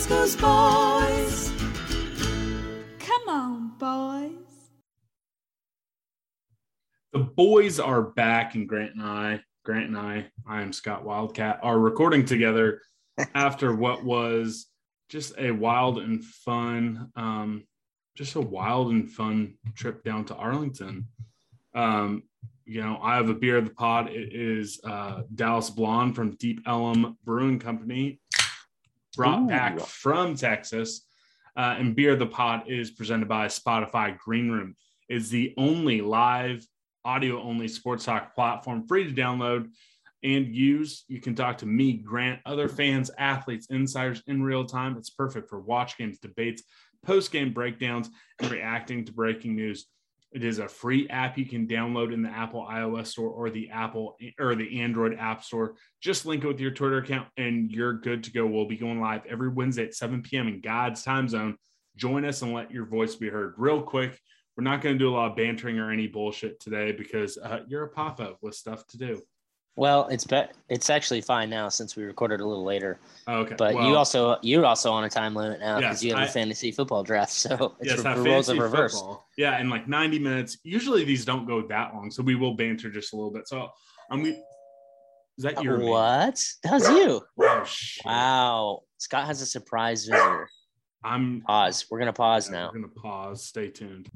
Ooh, boys. Come on, boys. The boys are back, and Grant and I, Grant and I, I am Scott Wildcat, are recording together after what was just a wild and fun, um, just a wild and fun trip down to Arlington. Um, you know, I have a beer of the pod. It is uh, Dallas Blonde from Deep Ellum Brewing Company, brought Ooh. back from Texas. Uh, and beer the pod is presented by Spotify Green Room. Is the only live audio only sports talk platform free to download and use. You can talk to me, Grant, other fans, athletes, insiders in real time. It's perfect for watch games, debates, post game breakdowns, and reacting to breaking news. It is a free app you can download in the Apple iOS store or the Apple or the Android App Store. Just link it with your Twitter account and you're good to go. We'll be going live every Wednesday at 7 p.m. in God's time zone. Join us and let your voice be heard. Real quick, we're not going to do a lot of bantering or any bullshit today because uh, you're a up with stuff to do. Well, it's be- it's actually fine now since we recorded a little later. Oh, okay. But well, you also you're also on a time limit now because Yes, you have I- a fantasy football draft. So it's yes, re- have the roles fantasy of reverse. football. Yeah, in like 90 minutes. Usually these don't go that long, so we will banter just a little bit. So um, I'm. Is that your? What? That was you. Oh. Wow. Scott has a surprise visitor. I'm Pause. We're gonna pause Yeah, now. We're gonna pause. Stay tuned.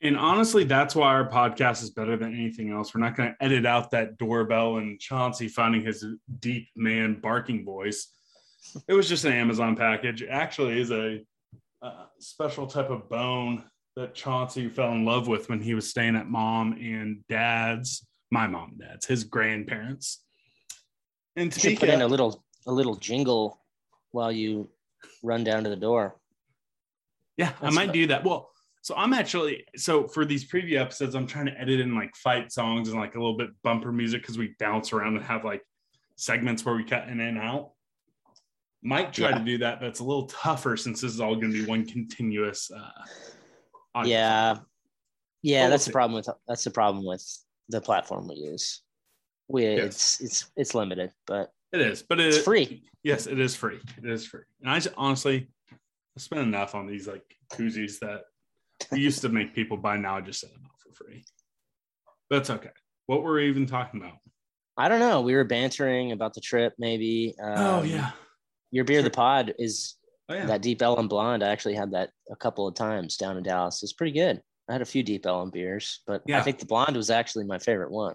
And honestly, that's why our podcast is better than anything else. We're not going to edit out that doorbell and Chauncey finding his deep man barking voice. It was just an Amazon package. It actually is a, uh special type of bone that Chauncey fell in love with when he was staying at mom and dad's, my mom and dad's, his grandparents. And to put in a little a little jingle while you run down to the door. Yeah, I might fun. do that. Well, so I'm actually so for these preview episodes, I'm trying to edit in like fight songs and like a little bit bumper music because we bounce around and have like segments where we cut in and out. Might try Yeah. to do that. but it's a little tougher since this is all going to be one continuous. Uh, Yeah. Yeah, Well, that's the problem with that's the problem with the platform we use. We Yes. it's it's it's limited, but it is, but it, it's free. Yes, it is free. It is free. And I just, honestly, I spent enough on these like koozies that we used to make people buy. Now just set them out for free. That's okay. What were we even talking about? I don't know. We were bantering about the trip, maybe. oh Um, yeah. Your beer, the pod, is Oh yeah. that Deep Ellum Blonde. I actually had that a couple of times down in Dallas. It's pretty good. I had a few Deep Ellum beers, but Yeah. I think the blonde was actually my favorite one.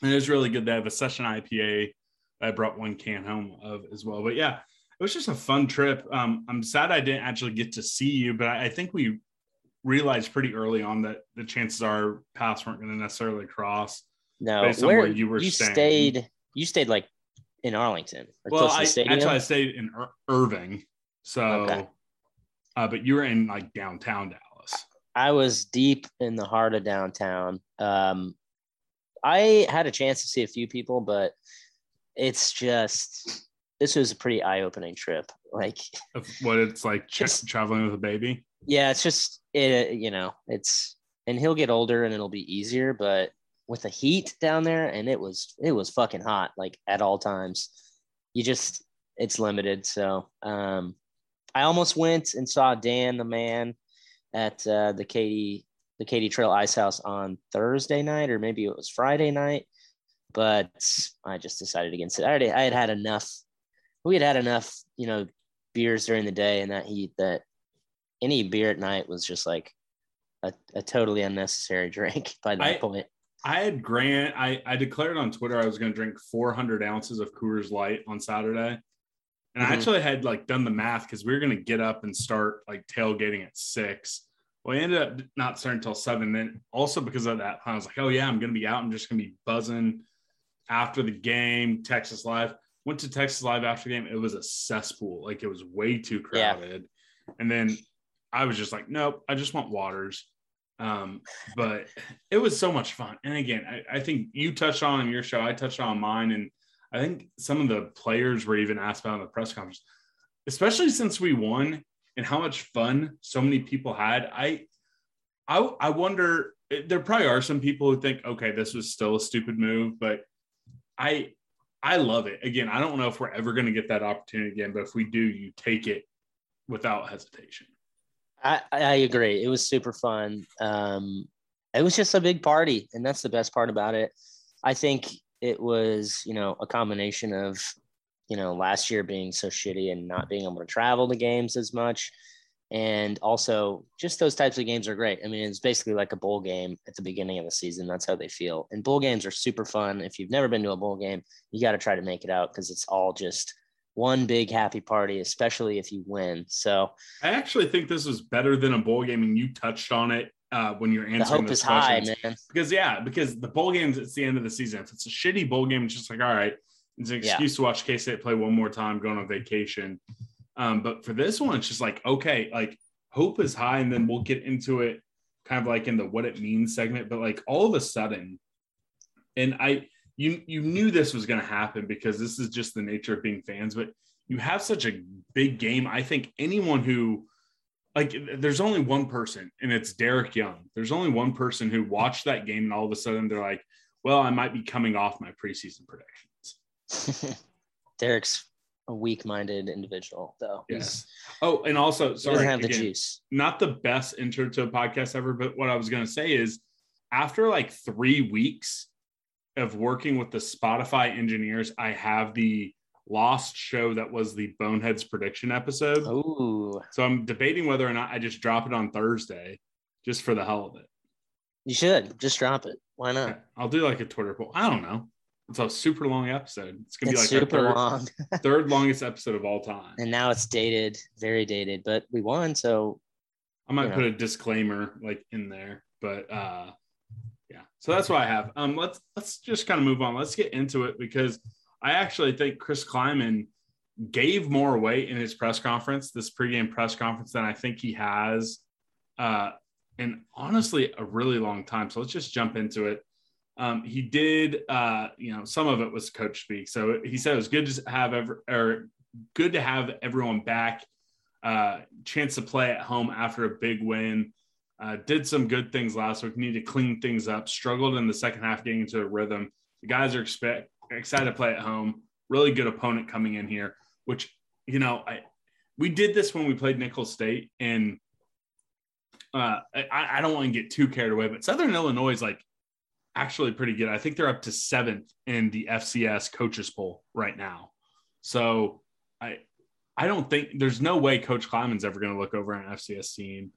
And it was really good. They have a session IPA. I brought one can home of as well. But yeah, it was just a fun trip. Um, I'm sad I didn't actually get to see you, but I, I think we realized pretty early on that the chances are paths weren't going to necessarily cross. No, Based where where you were you staying. stayed, you stayed like in Arlington Well, close to I actually I stayed in Ir- Irving, so Okay. uh, but you were in like downtown Dallas. I was deep in the heart of downtown. Um, I had a chance to see a few people, but it's just this was a pretty eye-opening trip. Like, what it's like tra- Just- traveling with a baby. yeah, it's just it. You know, it's and he'll get older and it'll be easier, but with the heat down there, and it was it was fucking hot like at all times. You just it's limited. So um, I almost went and saw Dan the man at uh, the Katy the Katy Trail Ice House on Thursday night, or maybe it was Friday night. But I just decided against it. I already I had had enough. We had had enough, you know, beers during the day and that heat that any beer at night was just like a, a totally unnecessary drink by that I- point. I had Grant. I I declared on Twitter I was going to drink 400 ounces of Coors Light on Saturday, and I Mhm. actually had like done the math because we were going to get up and start like tailgating at six. Well, I ended up not starting until seven. Then also because of that, I was like, oh yeah, I'm going to be out. I'm just going to be buzzing after the game, Texas Live. went to Texas Live after the game. It was a cesspool. Like it was way too Yeah. crowded. And then I was just like, nope, I just want waters. Um, but it was so much fun. And again, I, I think you touched on your show, I touched on mine, and I think some of the players were even asked about in the press conference, especially since we won and how much fun so many people had. I I I wonder there probably are some people who think, okay, this was still a stupid move, but I I love it. Again, I don't know if we're ever going to get that opportunity again, but if we do, you take it without hesitation. I, I agree. It was super fun. Um, it was just a big party, and that's the best part about it. I think it was, you know, a combination of, you know, last year being so shitty and not being able to travel to games as much. And also, just those types of games are great. I mean, it's basically like a bowl game at the beginning of the season. That's how they feel. And bowl games are super fun. If you've never been to a bowl game, you got to try to make it out because it's all just one big happy party, especially if you win. So, I actually think this was better than a bowl game, and you touched on it uh, when you're the answering hope those is high, questions. man. Because yeah, because the bowl games it's the end of the season. If it's a shitty bowl game, it's just like all right, it's an Yeah. excuse to watch K State play one more time, going on vacation. Um, but for this one, it's just like okay, like hope is high, and then we'll get into it kind of like in the what it means segment. But like all of a sudden, and I you you knew this was going to happen because this is just the nature of being fans. But you have such a big game. I think anyone who like there's only one person and it's Derek Young. There's only one person who watched that game and all of a sudden they're like, well, I might be coming off my preseason predictions. Derek's a weak-minded individual, though. Yes. Oh, and also, doesn't sorry, have the again, juice. not the best intro to a podcast ever, but what I was going to say is after like three weeks of working with the Spotify engineers, I have the lost show that was the Boneheads prediction episode. Ooh, So I'm debating whether or not I just drop it on Thursday just for the hell of it. you should just drop it. Why not? I'll do like a Twitter poll. I don't know. It's a super long episode. It's gonna It's be like super third, long, third longest episode of all time. and now it's dated, very dated. But we won, so I might put know. a disclaimer like in there, but uh yeah. So that's what I have. Um let's let's just kind of move on. Let's get into it because I actually think Chris Klieman gave more weight in his press conference, this pregame press conference, than I think he has uh in honestly a really long time. So let's just jump into it. Um, he did, uh, you know, some of it was coach speak. So he said it was good to have ever or good to have everyone back. Uh, chance to play at home after a big win. Uh, did some good things last week. Need to clean things up. Struggled in the second half, getting into a rhythm. The guys are expect excited to play at home. Really good opponent coming in here. Which you know, I we did this when we played Nicholls State, and uh, I, I don't want to get too carried away, but Southern Illinois is like actually pretty good. I think they're up to seventh in the FCS coaches poll right now. So I I don't think there's no way Coach Klieman's ever going to look over an FCS team.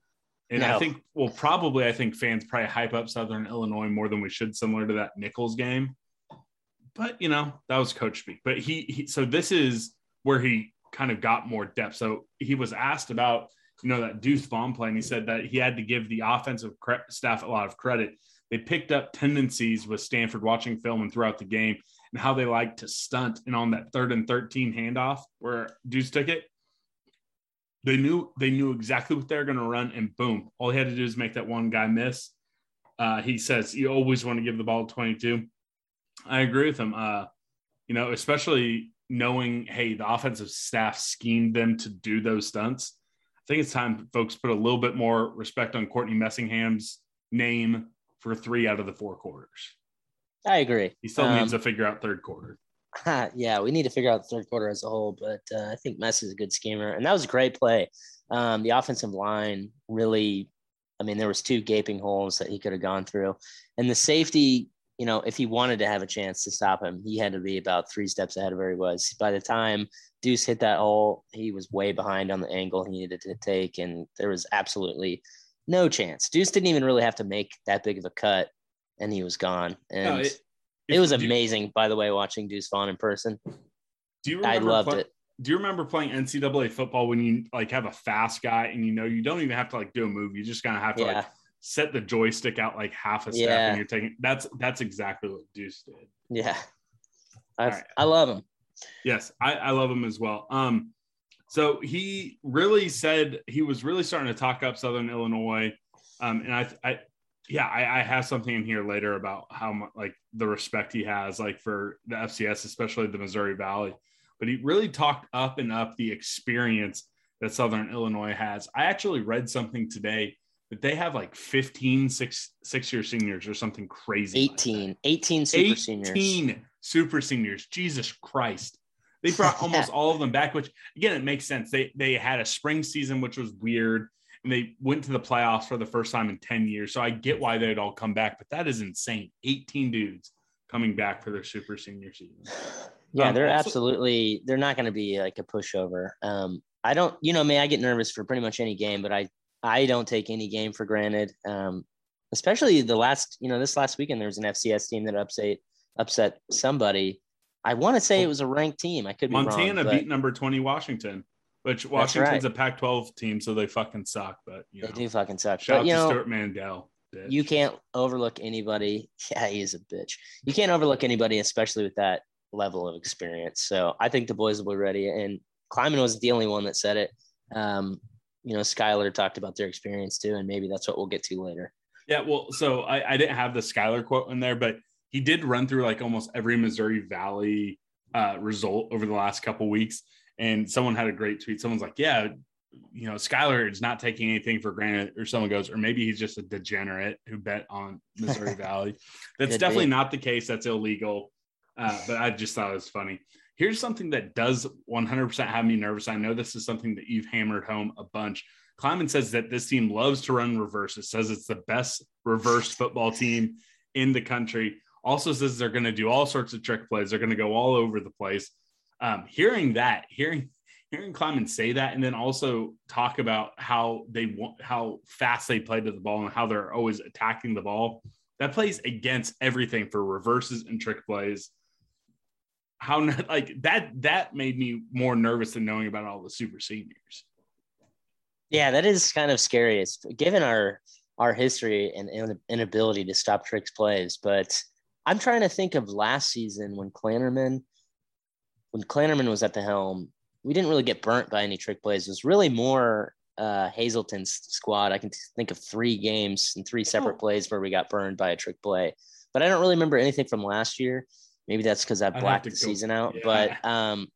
And I think, well, probably I think fans probably hype up Southern Illinois more than we should, similar to that Nicholls game. But you know, that was coach speak. But he, he so this is where he kind of got more depth. So he was asked about, you know, that Deuce Vaughn play, and he said that he had to give the offensive staff a lot of credit. They picked up tendencies with Stanford watching film and throughout the game and how they like to stunt. And on that third and 13 handoff where Deuce took it, they knew they knew exactly what they were going to run, and boom, all he had to do is make that one guy miss. Uh, he says you always want to give the ball to 22. I agree with him. Uh, you know, especially knowing, hey, the offensive staff schemed them to do those stunts. I think it's time folks put a little bit more respect on Courtney Messingham's name for three out of the four quarters. I agree. He still Um, needs to figure out third quarter. yeah, we need to figure out the third quarter as a whole, but uh, I think Mess is a good schemer, and that was a great play. Um, the offensive line really, I mean, there was two gaping holes that he could have gone through, and the safety, you know, if he wanted to have a chance to stop him, he had to be about three steps ahead of where he was. By the time Deuce hit that hole, he was way behind on the angle he needed to take, and there was absolutely no chance. Deuce didn't even really have to make that big of a cut, and he was gone. And No, it, if- was do you- amazing, by the way, watching Deuce Vaughn in person. Do you I loved play- it. Do you remember playing NCAA football when you like have a fast guy and you know you don't even have to like do a move, you just kind of have to Yeah. like set the joystick out like half a step Yeah. and you're taking that's that's exactly what Deuce did. Yeah. I right. I love him. Yes, I, I love him as well. Um, so he really said he was really starting to talk up Southern Illinois. Um, and I, I yeah, I, I, have something in here later about how much like the respect he has like for the FCS, especially the Missouri Valley. But he really talked up and up the experience that Southern Illinois has. I actually read something today that they have like 15 six six year seniors or something crazy. 18, like 18 super 18 seniors. 18 super seniors. Jesus Christ. They brought almost all of them back, which again, it makes sense. They they had a spring season, which was weird, and they went to the playoffs for the first time in 10 years. So I get why they'd all come back, but that is insane. 18 dudes coming back for their super senior season. Yeah, um, they're also- absolutely they're not going to be like a pushover. Um, I don't, you know, may I get nervous for pretty much any game, but I I don't take any game for granted. Um, especially the last, you know, this last weekend there was an FCS team that upset upset somebody I want to say it was a ranked team. I could be Montana wrong, beat number 20 Washington, which Washington's right. a Pac 12 team, so they fucking suck. But you they know, do fucking suck. Shout but, out to know, Stewart Mandel. Bitch. You can't overlook anybody. Yeah, he is a bitch. You can't overlook anybody, especially with that level of experience. So I think the boys will be ready. And Klieman was the only one that said it. Um, you know, Skylar talked about their experience too, and maybe that's what we'll get to later. Yeah, well, so I, I didn't have the Skylar quote in there, but he did run through like almost every Missouri Valley uh, result over the last couple weeks. And someone had a great tweet. Someone's like, "Yeah, you know, Skylar is not taking anything for granted." Or someone goes, "Or maybe he's just a degenerate who bet on Missouri Valley." That's Could definitely be. not the case. That's illegal. Uh, but I just thought it was funny. Here's something that does 100% have me nervous. I know this is something that you've hammered home a bunch. Klieman says that this team loves to run reverses, says it's the best reverse football team in the country also says they're going to do all sorts of trick plays. They're going to go all over the place. Um, hearing that, hearing hearing Klieman say that, and then also talk about how they want how fast they play to the ball and how they're always attacking the ball. That plays against everything for reverses and trick plays. How like that that made me more nervous than knowing about all the super seniors. Yeah, that is kind of scary. It's given our our history and inability to stop tricks plays, but I'm trying to think of last season when Klanderman, when Klanderman was at the helm, we didn't really get burnt by any trick plays. It was really more uh, Hazelton's squad. I can think of three games and three separate oh. plays where we got burned by a trick play, but I don't really remember anything from last year. Maybe that's because I blacked the go, season out. Yeah. But um,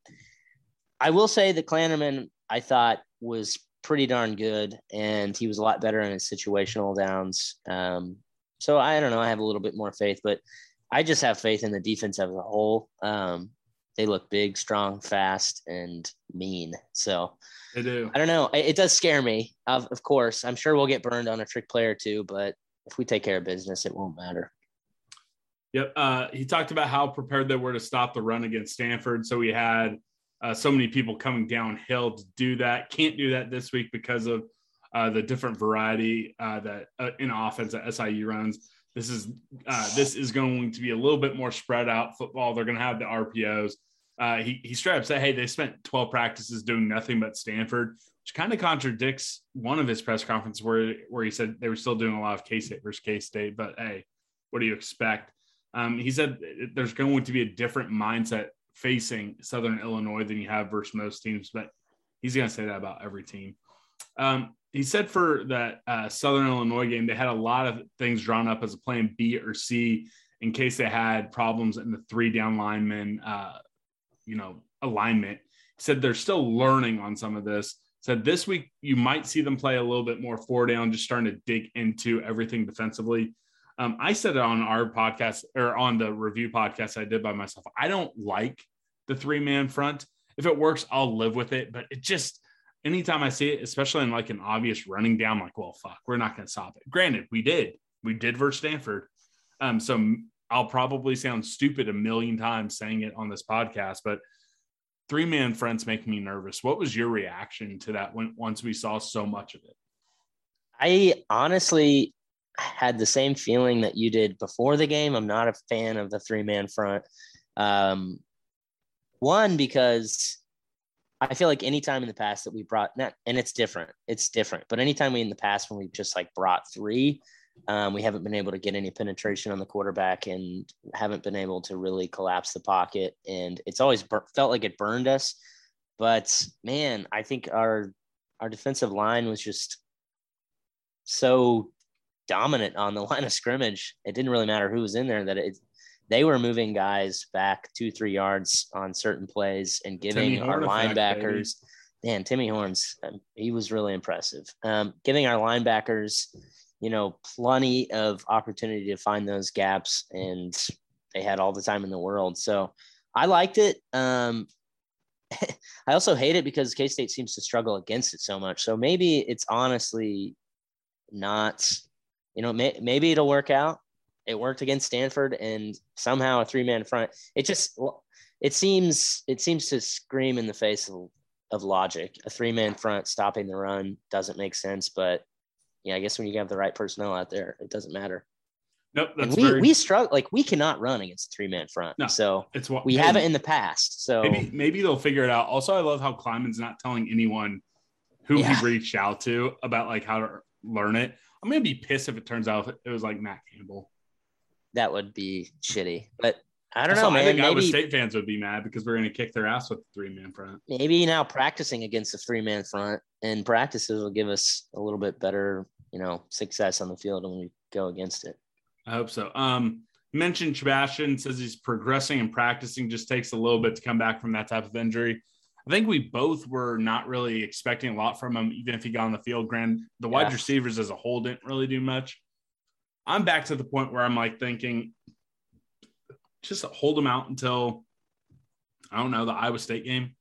I will say that Klanderman I thought was pretty darn good, and he was a lot better in his situational downs. Um, so I don't know. I have a little bit more faith, but I just have faith in the defense as a whole. Um, they look big, strong, fast, and mean. So they do. I don't know. It, it does scare me. Of, of course, I'm sure we'll get burned on a trick play or two, but if we take care of business, it won't matter. Yep. Uh, he talked about how prepared they were to stop the run against Stanford. So we had uh, so many people coming downhill to do that. Can't do that this week because of uh, the different variety uh, that uh, in offense that SIU runs. This is uh, this is going to be a little bit more spread out football. They're going to have the RPOs. Uh, he he straight up said, "Hey, they spent 12 practices doing nothing but Stanford," which kind of contradicts one of his press conferences where where he said they were still doing a lot of K State versus K State. But hey, what do you expect? Um, he said there's going to be a different mindset facing Southern Illinois than you have versus most teams, but he's going to say that about every team. Um, he said for that uh, Southern Illinois game, they had a lot of things drawn up as a plan B or C in case they had problems in the three down lineman, uh, you know, alignment. He said they're still learning on some of this. Said this week you might see them play a little bit more four down, just starting to dig into everything defensively. Um, I said it on our podcast or on the review podcast I did by myself. I don't like the three man front. If it works, I'll live with it, but it just anytime I see it, especially in like an obvious running down, like, well, fuck, we're not going to stop it. Granted, we did, we did versus Stanford. Um, so I'll probably sound stupid a million times saying it on this podcast, but three man fronts make me nervous. What was your reaction to that when once we saw so much of it? I honestly had the same feeling that you did before the game. I'm not a fan of the three man front. Um, one because I feel like anytime in the past that we brought not, and it's different, it's different. But anytime we in the past when we've just like brought three, Um, we haven't been able to get any penetration on the quarterback and haven't been able to really collapse the pocket. And it's always bur- felt like it burned us. But man, I think our our defensive line was just so dominant on the line of scrimmage. It didn't really matter who was in there that it they were moving guys back two, three yards on certain plays and giving our linebackers, man, Timmy Horns, um, he was really impressive. Um, giving our linebackers, you know, plenty of opportunity to find those gaps, and they had all the time in the world. So I liked it. Um, I also hate it because K State seems to struggle against it so much. So maybe it's honestly not, you know, may, maybe it'll work out. It worked against Stanford, and somehow a three man front. It just it seems it seems to scream in the face of, of logic. A three man front stopping the run doesn't make sense, but yeah, I guess when you have the right personnel out there, it doesn't matter. Nope, And we very, we struggle like we cannot run against a three man front. No. So it's what we have it in the past. So maybe maybe they'll figure it out. Also, I love how Klieman's not telling anyone who Yeah. he reached out to about like how to learn it. I'm gonna be pissed if it turns out it was like Matt Campbell. That would be shitty. But I don't Also, know, I man. think Iowa Maybe State fans would be mad because we're gonna kick their ass with the three man front. maybe now practicing against the three man front and practices will give us a little bit better, you know, success on the field when we go against it. I hope so. Um, mentioned Sebastian says he's progressing and practicing. Just takes a little bit to come back from that type of injury. I think we both were not really expecting a lot from him, even if he got on the field. Grand, the wide receivers as a whole didn't really do much. I'm back to the point where I'm like thinking, just hold him out until I don't know the Iowa State game.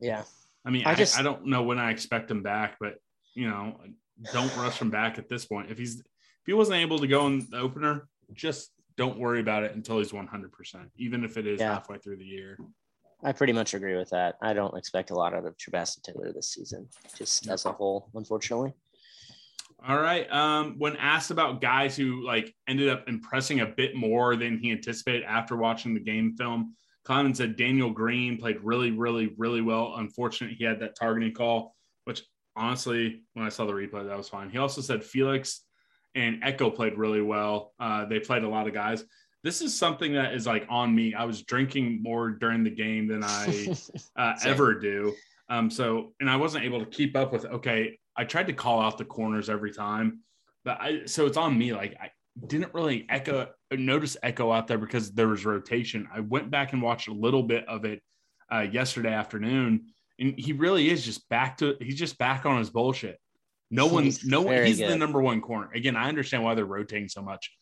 Yeah. I mean, I I, just- I don't know when I expect him back, but you know, don't rush him back at this point. If he's if he wasn't able to go in the opener, just don't worry about it until he's 100%, even if it is Yeah. halfway through the year. I pretty much agree with that. I don't expect a lot out of Trebastin Taylor this season, just as a whole, unfortunately. All right. Um, when asked about guys who like ended up impressing a bit more than he anticipated after watching the game film, Klieman said Daniel Green played really, really, really well. Unfortunately, he had that targeting call, which honestly, when I saw the replay, that was fine. He also said Felix and Ekow played really well. Uh, they played a lot of guys. This is something that is like on me. I was drinking more during the game than I uh, ever do. Um, so, and I wasn't able to keep up with. Okay, I tried to call out the corners every time, but I so it's on me. Like I didn't really Ekow notice Ekow out there because there was rotation. I went back and watched a little bit of it uh, yesterday afternoon, and he really is just back to. He's just back on his bullshit. No one, He's no one. He's the number one corner. Again, I understand why they're rotating so much.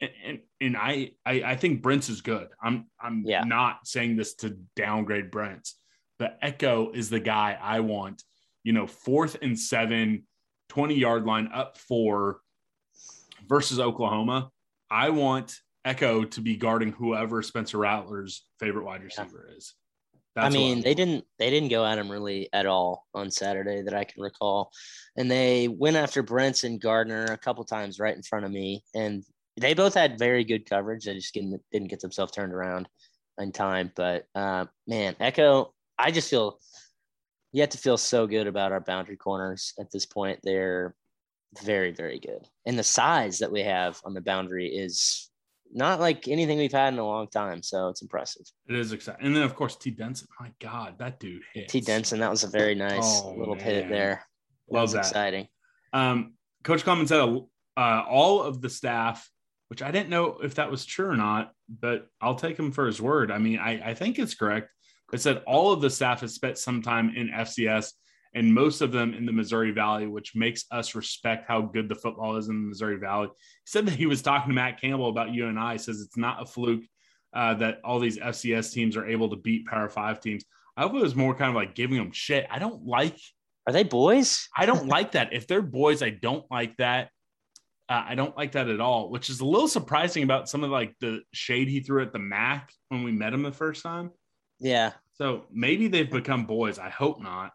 And, and, and I, I I think Brents is good. I'm I'm Yeah. not saying this to downgrade Brents but Ekow is the guy I want, you know, fourth and seven, 20 yard line up four versus Oklahoma. I want Ekow to be guarding whoever Spencer Rattler's favorite wide receiver is. I mean, they didn't they didn't go at him really at all on Saturday that I can recall, and they went after Brenton Gardner a couple times right in front of me, and they both had very good coverage. They just didn't didn't get themselves turned around in time. But uh, man, Ekow, I just feel you have to feel so good about our boundary corners at this point. They're very very good, and the size that we have on the boundary is not like anything we've had in a long time. So it's impressive. It is exciting. And then, of course, T. Denson. My God, that dude hits. T. Denson, that was a very nice Oh, little man. pivot there. That Love that. exciting. Um, Coach Clemens said uh, all of the staff, which I didn't know if that was true or not, but I'll take him for his word. I mean, I, I think it's correct. It said all of the staff has spent some time in FCS and most of them in the Missouri Valley, which makes us respect how good the football is in the Missouri Valley. He said that he was talking to Matt Campbell about you and I. He says it's not a fluke uh, that all these FCS teams are able to beat Power Five teams. I hope it was more kind of like giving them shit. I don't like Are they boys? I don't like that. If they're boys, I don't like that. Uh, I don't like that at all, which is a little surprising about some of like the shade he threw at the Mac when we met him the first time. Yeah. So maybe they've become boys. I hope not,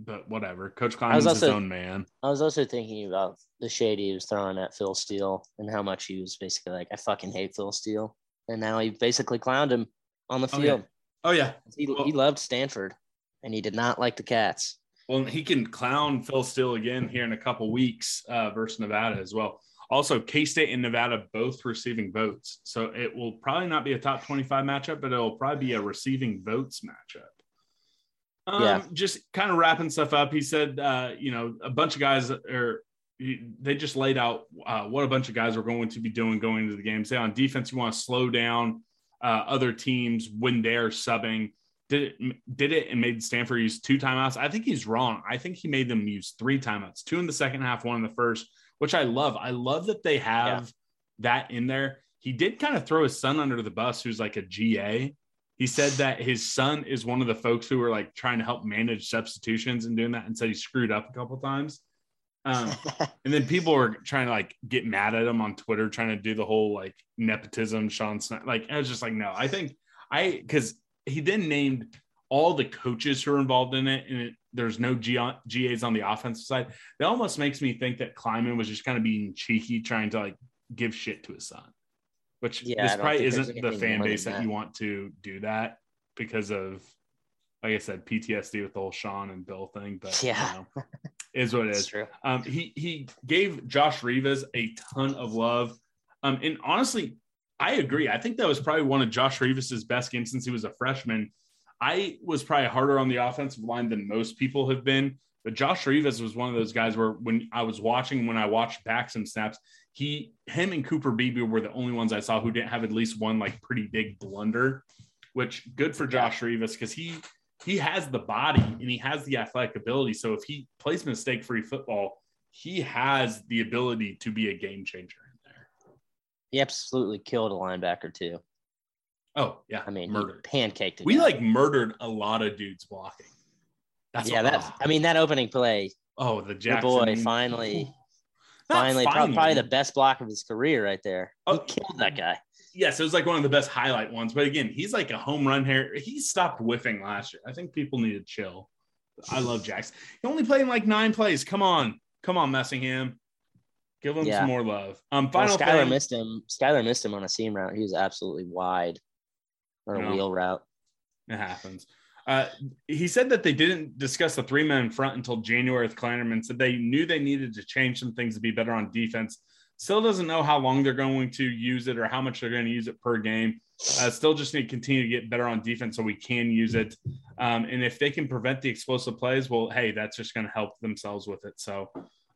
but whatever. Coach was Klieman's his own man. I was also thinking about the shade he was throwing at Phil Steele and how much he was basically like, I fucking hate Phil Steele. And now he basically clowned him on the Oh, yeah. field. Oh yeah. He, Well- he loved Stanford and he did not like the Cats. Well, he can clown Phil Steele again here in a couple weeks uh, versus Nevada as well. Also, K State and Nevada both receiving votes. So it will probably not be a top 25 matchup, but it'll probably be a receiving votes matchup. Um, Yeah. Just kind of wrapping stuff up. He said, uh, you know, a bunch of guys are, they just laid out uh, what a bunch of guys are going to be doing going into the game. Say on defense, you want to slow down uh, other teams when they're subbing. Did it, did it and made Stanford use two timeouts? I think he's wrong. I think he made them use three timeouts, two in the second half, one in the first, which I love. I love that they have that in there. He did kind of throw his son under the bus, who's like a GA. He said that his son is one of the folks who were like trying to help manage substitutions and doing that, and said he screwed up a couple times. Um, and then people were trying to like get mad at him on Twitter, trying to do the whole like nepotism, Sean Snyder. Like, I was just like, no, I think I because he then named all the coaches who are involved in it, and it, there's no G- GAs on the offensive side. That almost makes me think that Klieman was just kind of being cheeky, trying to like give shit to his son, which Yeah, this probably isn't the fan base that that. you want to do that because of, like I said, PTSD with the whole Sean and Bill thing. But Yeah. you know, is what It's true. Um, he he gave Josh Rivas a ton of love. Um, and honestly, I agree. I think that was probably one of Josh Rivas's best games since he was a freshman. I was probably harder on the offensive line than most people have been. But Josh Rivas was one of those guys where when I was watching, when I watched back some snaps, he, him, and Cooper Beebe were the only ones I saw who didn't have at least one like pretty big blunder. Which good for Josh Rivas because he he has the body and he has the athletic ability. So if he plays mistake free football, he has the ability to be a game changer in there. He absolutely killed a linebacker too. Oh yeah, I mean, murdered. pancaked. We guy. like murdered a lot of dudes blocking. That's yeah, That's. I mean, that opening play, oh the your Jackson boy finally, Not finally, probably the best block of his career right there. Oh. He killed that guy. yes, it was like one of the best highlight ones. But again, he's like a home run here. He stopped whiffing last year. I think people need to chill. I love Jackson. He only played in like nine plays. Come on, come on, Messingham. Give him Yeah. some more love. Um, Well, final Skylar thing. missed him. Skylar missed him on a seam route. He was absolutely wide on a No. wheel route. It happens. Uh, he said that they didn't discuss the three man front until January with Klanderman. Said they knew they needed to change some things to be better on defense. Still doesn't know how long they're going to use it or how much they're going to use it per game. Uh, still just need to continue to get better on defense so we can use it. Um, and if they can prevent the explosive plays, well, hey, that's just going to help themselves with it. So,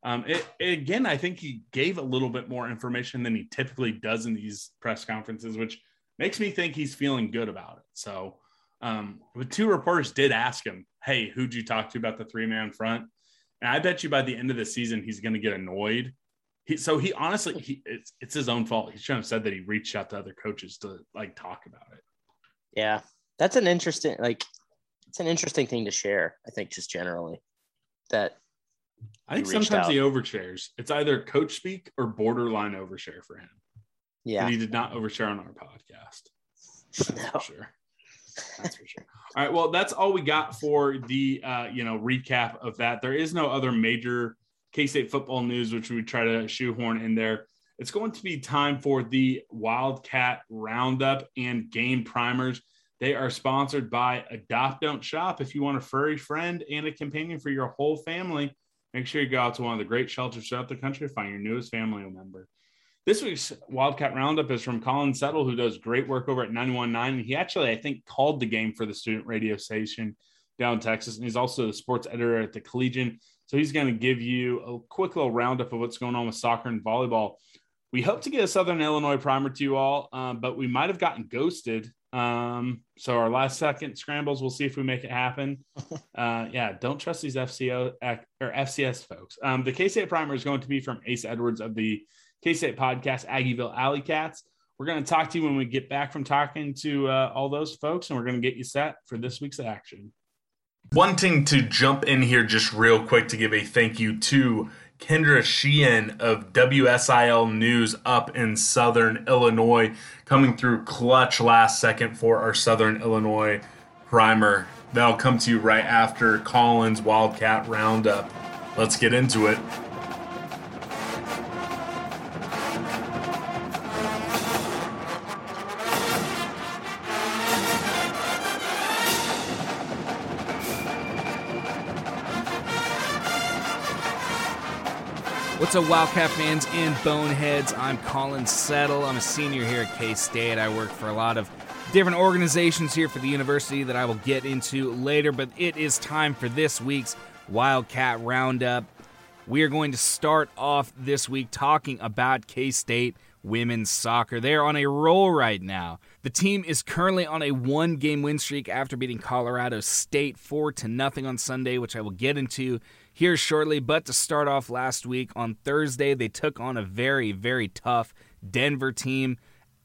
um, it, again, I think he gave a little bit more information than he typically does in these press conferences, which makes me think he's feeling good about it. So, um, but two reporters did ask him, "Hey, who'd you talk to about the three man front?" And I bet you by the end of the season, he's going to get annoyed. He, so he honestly, he, it's it's his own fault. He shouldn't have said that he reached out to other coaches to like talk about it. Yeah, that's an interesting like it's an interesting thing to share. I think just generally that I think sometimes out. he overshares. It's either coach speak or borderline overshare for him. Yeah But he did not overshare on our podcast. That's No. for sure. That's for sure. All right. Well, that's all we got for the uh, you know recap of that. There is no other major K State football news, which we try to shoehorn in there. It's going to be time for the Wildcat Roundup and Game Primers. They are sponsored by Adopt Don't Shop. If you want a furry friend and a companion for your whole family, make sure you go out to one of the great shelters throughout the country to find your newest family member. This week's Wildcat Roundup is from Colin Settle, who does great work over at 919. He actually, I think, called the game for the student radio station down in Texas. And he's also the sports editor at the Collegian. So he's going to give you a quick little roundup of what's going on with soccer and volleyball. We hope to get a Southern Illinois primer to you all, um, but we might have gotten ghosted. Um, so our last second scrambles, we'll see if we make it happen. Uh, yeah, don't trust these FCO or FCS folks. Um, the K State primer is going to be from Ace Edwards of the K State podcast, Aggieville Alley Cats. We're going to talk to you when we get back from talking to uh, all those folks, and we're going to get you set for this week's action. Wanting to jump in here just real quick to give a thank you to Kendra Sheehan of WSIL News up in Southern Illinois, coming through clutch last second for our Southern Illinois primer. That'll come to you right after Collins Wildcat Roundup. Let's get into it. What's up, Wildcat fans and Boneheads? I'm Colin Settle. I'm a senior here at K State. I work for a lot of different organizations here for the university that I will get into later, but it is time for this week's Wildcat Roundup. We are going to start off this week talking about K State women's soccer. They're on a roll right now. The team is currently on a one game win streak after beating Colorado State 4 to nothing on Sunday, which I will get into here shortly. But to start off last week on Thursday, they took on a very, very tough Denver team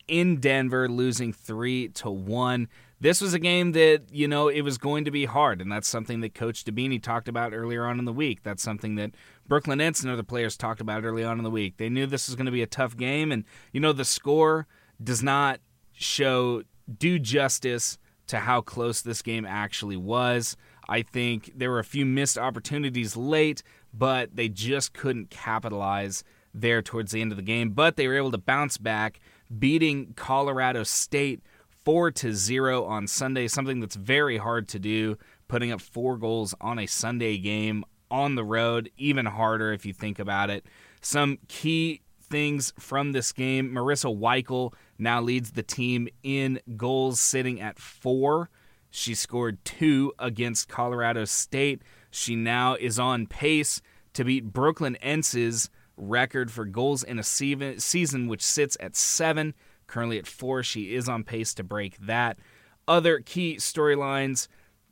in Denver, losing three to one. This was a game that, you know, it was going to be hard, and that's something that Coach Dibbini talked about earlier on in the week. That's something that Brookelynn Entz and other players talked about early on in the week. They knew this was going to be a tough game, and, you know, the score does not show due justice to how close this game actually was. I think there were a few missed opportunities late, but they just couldn't capitalize there towards the end of the game. But they were able to bounce back, beating Colorado State 4 to 0 on Sunday, something that's very hard to do, putting up four goals on a Sunday game on the road, even harder if you think about it. Some key things from this game Marissa Weichel now leads the team in goals, sitting at four. She scored two against Colorado State. She now is on pace to beat Brookelynn Entz's record for goals in a season, which sits at seven. Currently at four, she is on pace to break that. Other key storylines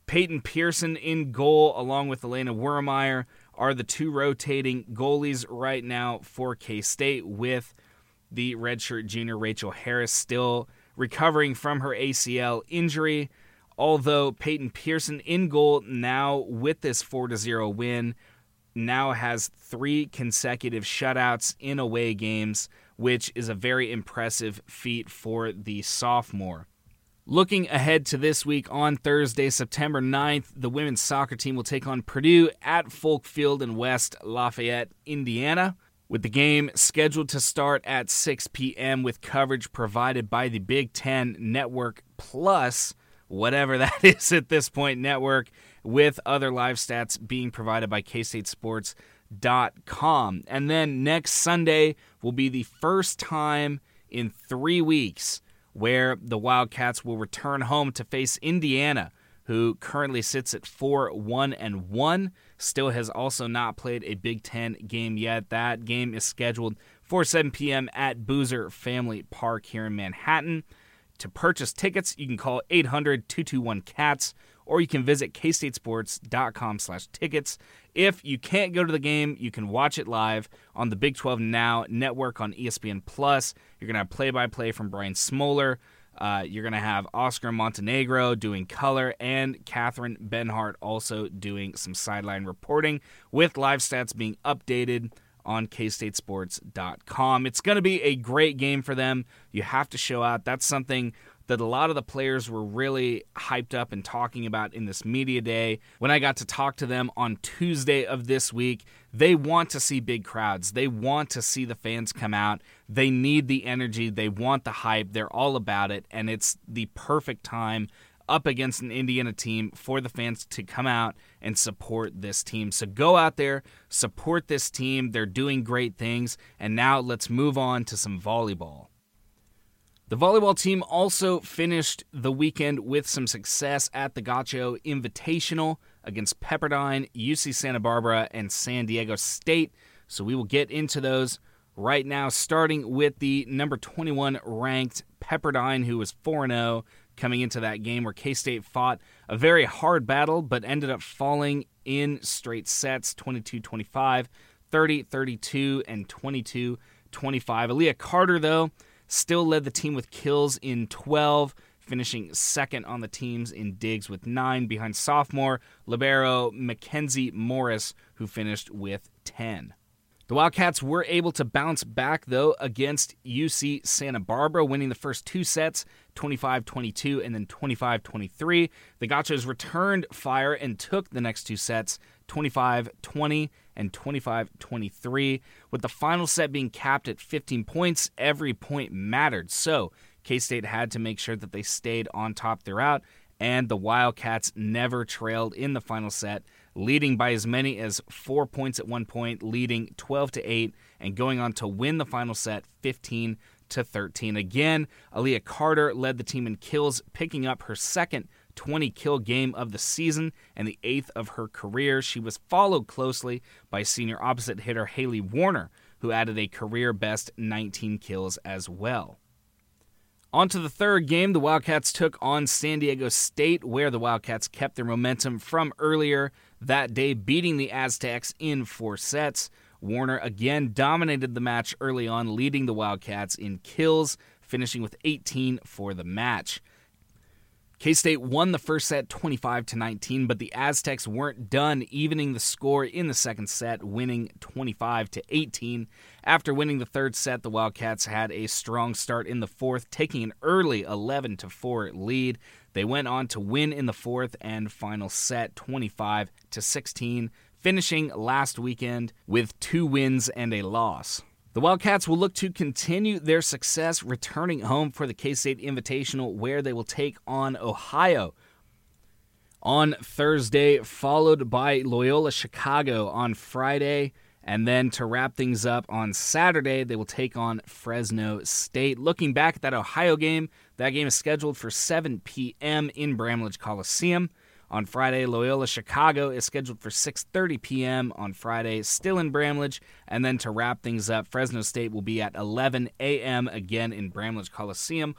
Peyton Pearson in goal, along with Elena Wermeyer, are the two rotating goalies right now for K State, with the redshirt junior Rachel Harris still recovering from her ACL injury. Although Peyton Pearson in goal now with this 4 0 win now has three consecutive shutouts in away games, which is a very impressive feat for the sophomore. Looking ahead to this week on Thursday, September 9th, the women's soccer team will take on Purdue at Folk Field in West Lafayette, Indiana. With the game scheduled to start at 6 p.m., with coverage provided by the Big Ten Network Plus, whatever that is at this point, network, with other live stats being provided by kstatesports.com. And then next Sunday will be the first time in three weeks where the Wildcats will return home to face Indiana, who currently sits at 4 1 and 1. Still has also not played a Big Ten game yet. That game is scheduled for 7 p.m. at Buser Family Park here in Manhattan. To purchase tickets, you can call 800-221-CATS or you can visit kstatesports.com slash tickets. If you can't go to the game, you can watch it live on the Big 12 Now network on ESPN+. Plus. You're going to have play-by-play from Brian Smoller. Uh, you're going to have Oscar Montenegro doing color and Catherine Benhart also doing some sideline reporting with live stats being updated on kstatesports.com. It's going to be a great game for them. You have to show out. That's something that a lot of the players were really hyped up and talking about in this media day. When I got to talk to them on Tuesday of this week, they want to see big crowds. They want to see the fans come out. They need the energy. They want the hype. They're all about it. And it's the perfect time up against an Indiana team for the fans to come out and support this team. So go out there, support this team. They're doing great things. And now let's move on to some volleyball. The volleyball team also finished the weekend with some success at the Gaucho Invitational against Pepperdine, UC Santa Barbara, and San Diego State. So we will get into those right now, starting with the number 21 ranked Pepperdine, who was 4 0 coming into that game where K State fought a very hard battle but ended up falling in straight sets 22 25, 30 32, and 22 25. Aaliyah Carter, though, still led the team with kills in 12, finishing second on the teams in digs with nine behind sophomore Libero Mackenzie Morris, who finished with 10. The Wildcats were able to bounce back, though, against UC Santa Barbara, winning the first two sets 25 22 and then 25 23. The Gauchos returned fire and took the next two sets 25 20 and 25 23. With the final set being capped at 15 points, every point mattered. So K State had to make sure that they stayed on top throughout and the Wildcats never trailed in the final set, leading by as many as four points at one point, leading 12 to 8, and going on to win the final set 15 to 13. Again, Aaliyah Carter led the team in kills, picking up her second 20 kill game of the season and the eighth of her career. She was followed closely by senior opposite hitter Haley Warner, who added a career best 19 kills as well. On to the third game, the Wildcats took on San Diego State, where the Wildcats kept their momentum from earlier that day, beating the Aztecs in four sets. Warner again dominated the match early on, leading the Wildcats in kills, finishing with 18 for the match. K State won the first set 25 to 19, but the Aztecs weren't done evening the score in the second set, winning 25 to 18. After winning the third set, the Wildcats had a strong start in the fourth, taking an early 11 to 4 lead. They went on to win in the fourth and final set 25 to 16, finishing last weekend with two wins and a loss. The Wildcats will look to continue their success returning home for the K State Invitational, where they will take on Ohio on Thursday, followed by Loyola Chicago on Friday. And then to wrap things up on Saturday, they will take on Fresno State. Looking back at that Ohio game, that game is scheduled for 7 p.m. in Bramlage Coliseum. On Friday, Loyola Chicago is scheduled for 6:30 p.m. on Friday, still in Bramlage, and then to wrap things up, Fresno State will be at 11 a.m. again in Bramlage Coliseum.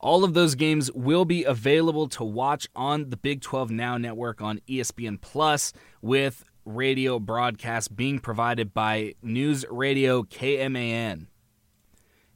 All of those games will be available to watch on the Big 12 Now network on ESPN Plus with radio broadcast being provided by News Radio KMAN.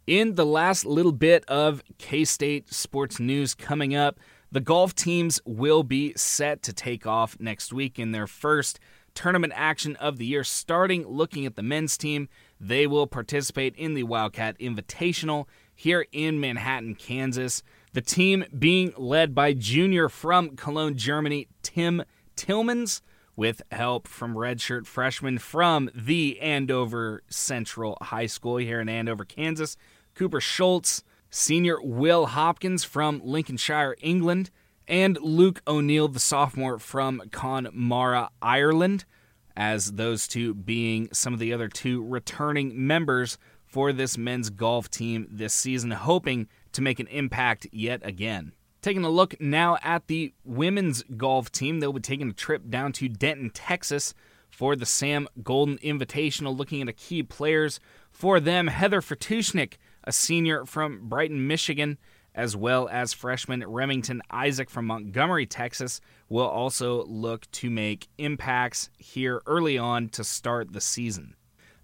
In the last little bit of K State sports news coming up, the golf teams will be set to take off next week in their first tournament action of the year. Starting looking at the men's team, they will participate in the Wildcat Invitational here in Manhattan, Kansas. The team being led by junior from Cologne, Germany, Tim Tillmans, with help from redshirt freshman from the Andover Central High School here in Andover, Kansas, Cooper Schultz senior Will Hopkins from Lincolnshire, England, and Luke O'Neill, the sophomore from Connemara, Ireland, as those two being some of the other two returning members for this men's golf team this season, hoping to make an impact yet again. Taking a look now at the women's golf team, they'll be taking a trip down to Denton, Texas for the Sam Golden Invitational, looking at the key players for them. Heather Fertushnik a senior from Brighton, Michigan, as well as freshman Remington Isaac from Montgomery, Texas, will also look to make impacts here early on to start the season.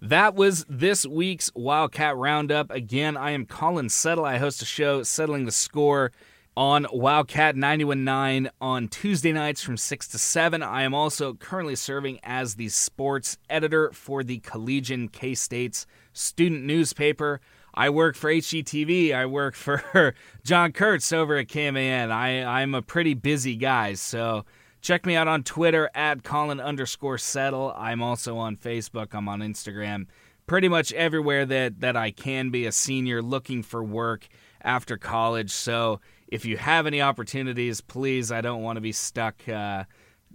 That was this week's Wildcat Roundup. Again, I am Colin Settle. I host a show, Settling the Score, on Wildcat 919 on Tuesday nights from 6 to 7. I am also currently serving as the sports editor for the Collegian K State's student newspaper. I work for HGTV. I work for John Kurtz over at KMAN. I, I'm a pretty busy guy, so check me out on Twitter at Colin underscore settle. I'm also on Facebook. I'm on Instagram. Pretty much everywhere that, that I can be a senior looking for work after college. So if you have any opportunities, please, I don't want to be stuck uh,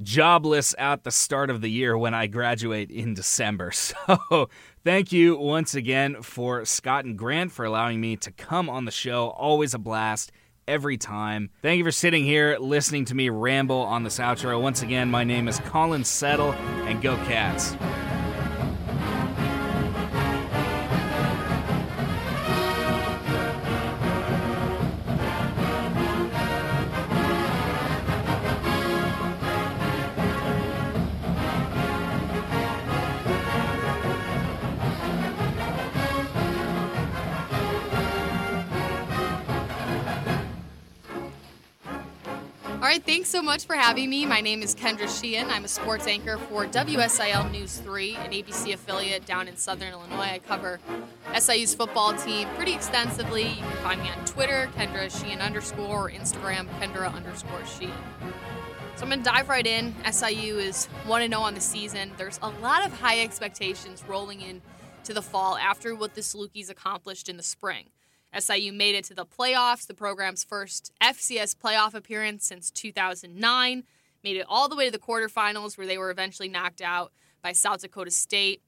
jobless at the start of the year when I graduate in December. So, thank you once again for Scott and Grant for allowing me to come on the show. Always a blast every time. Thank you for sitting here listening to me ramble on this outro. Once again, my name is Colin Settle, and go Cats. Right, thanks so much for having me. My name is Kendra Sheehan. I'm a sports anchor for WSIL News 3, an ABC affiliate down in Southern Illinois. I cover SIU's football team pretty extensively. You can find me on Twitter, Kendra Sheehan underscore, or Instagram, Kendra underscore Sheehan. So I'm going to dive right in. SIU is 1 0 on the season. There's a lot of high expectations rolling in to the fall after what the Salukis accomplished in the spring. SIU made it to the playoffs, the program's first FCS playoff appearance since 2009. Made it all the way to the quarterfinals, where they were eventually knocked out by South Dakota State.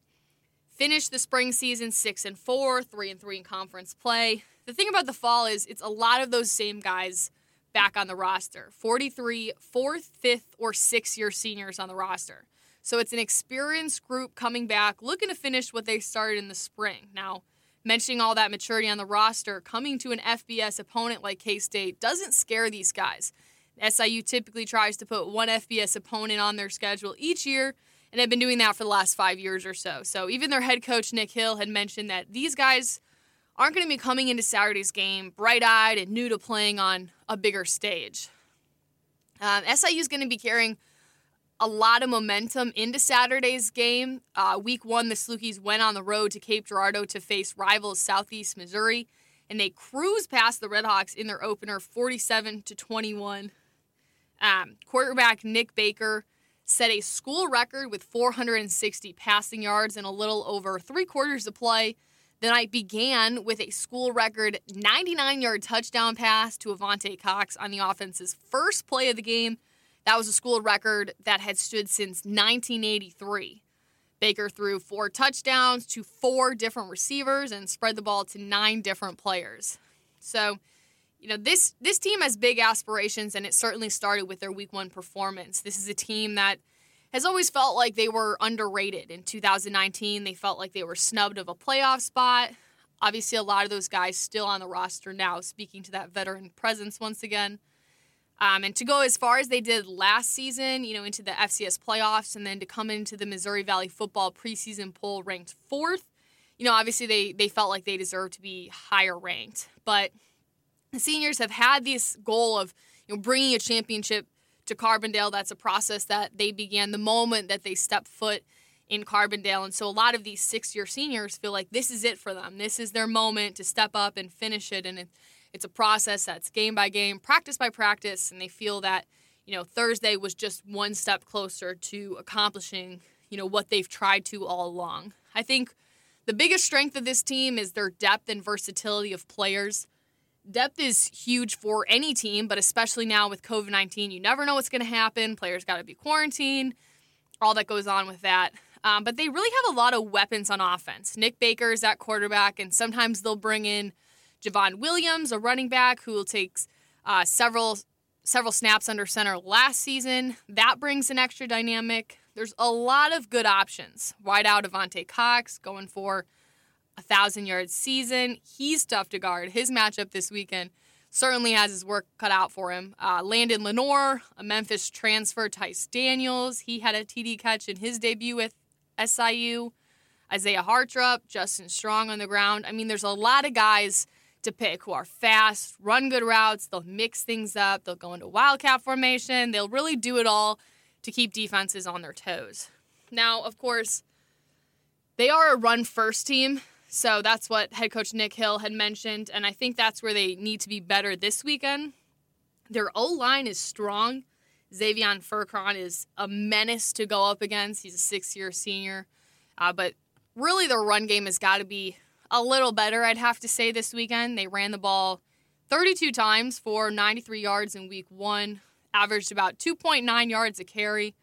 Finished the spring season six and four, three and three in conference play. The thing about the fall is it's a lot of those same guys back on the roster 43 fourth, fifth, or sixth year seniors on the roster. So it's an experienced group coming back, looking to finish what they started in the spring. Now, mentioning all that maturity on the roster, coming to an FBS opponent like K State doesn't scare these guys. SIU typically tries to put one FBS opponent on their schedule each year, and have been doing that for the last five years or so. So even their head coach, Nick Hill, had mentioned that these guys aren't going to be coming into Saturday's game bright eyed and new to playing on a bigger stage. Um, SIU is going to be carrying a lot of momentum into Saturday's game. Uh, week one, the Salukis went on the road to Cape Girardeau to face rivals Southeast Missouri, and they cruised past the Redhawks in their opener, 47 to 21. Um, quarterback Nick Baker set a school record with 460 passing yards in a little over three quarters of play. The night began with a school record 99 yard touchdown pass to Avante Cox on the offense's first play of the game. That was a school record that had stood since 1983. Baker threw four touchdowns to four different receivers and spread the ball to nine different players. So, you know, this this team has big aspirations and it certainly started with their week 1 performance. This is a team that has always felt like they were underrated. In 2019, they felt like they were snubbed of a playoff spot. Obviously, a lot of those guys still on the roster now, speaking to that veteran presence once again. Um, and to go as far as they did last season, you know, into the FCS playoffs, and then to come into the Missouri Valley football preseason poll ranked fourth, you know, obviously they they felt like they deserved to be higher ranked. But the seniors have had this goal of you know bringing a championship to Carbondale. That's a process that they began the moment that they stepped foot in Carbondale. And so a lot of these six year seniors feel like this is it for them. This is their moment to step up and finish it. And it's a process that's game by game, practice by practice. And they feel that, you know, Thursday was just one step closer to accomplishing, you know, what they've tried to all along. I think the biggest strength of this team is their depth and versatility of players depth is huge for any team, but especially now with COVID 19, you never know what's going to happen. Players got to be quarantined, all that goes on with that. Um, but they really have a lot of weapons on offense. Nick Baker is at quarterback, and sometimes they'll bring in Javon Williams, a running back who will take uh, several several snaps under center last season. That brings an extra dynamic. There's a lot of good options. Wide out Avante Cox going for a thousand yard season. He's tough to guard. His matchup this weekend certainly has his work cut out for him. Uh, Landon Lenoir, a Memphis transfer, Tice Daniels, he had a TD catch in his debut with SIU. Isaiah Hartrup, Justin Strong on the ground. I mean, there's a lot of guys to pick who are fast, run good routes. They'll mix things up. They'll go into wildcat formation. They'll really do it all to keep defenses on their toes. Now, of course, they are a run first team. So that's what head coach Nick Hill had mentioned. And I think that's where they need to be better this weekend. Their O line is strong. Xavier Furcron is a menace to go up against. He's a six year senior. Uh, but really, their run game has got to be a little better, I'd have to say, this weekend. They ran the ball 32 times for 93 yards in week one, averaged about 2.9 yards a carry.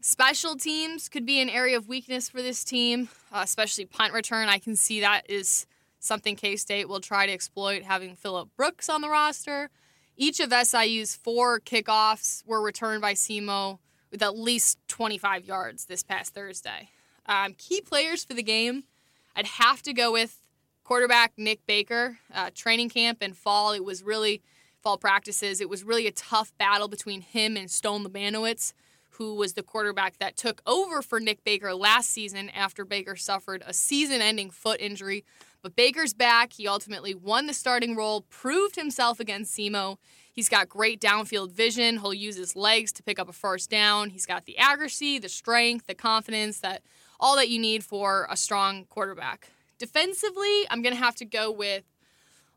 Special teams could be an area of weakness for this team, uh, especially punt return. I can see that is something K State will try to exploit, having Phillip Brooks on the roster. Each of SIU's four kickoffs were returned by SEMO with at least 25 yards this past Thursday. Um, key players for the game, I'd have to go with quarterback Nick Baker. Uh, training camp and fall, it was really fall practices. It was really a tough battle between him and Stone Labanowitz who was the quarterback that took over for Nick Baker last season after Baker suffered a season ending foot injury. But Baker's back. He ultimately won the starting role, proved himself against SEMO. He's got great downfield vision. He'll use his legs to pick up a first down. He's got the accuracy, the strength, the confidence that all that you need for a strong quarterback. Defensively, I'm going to have to go with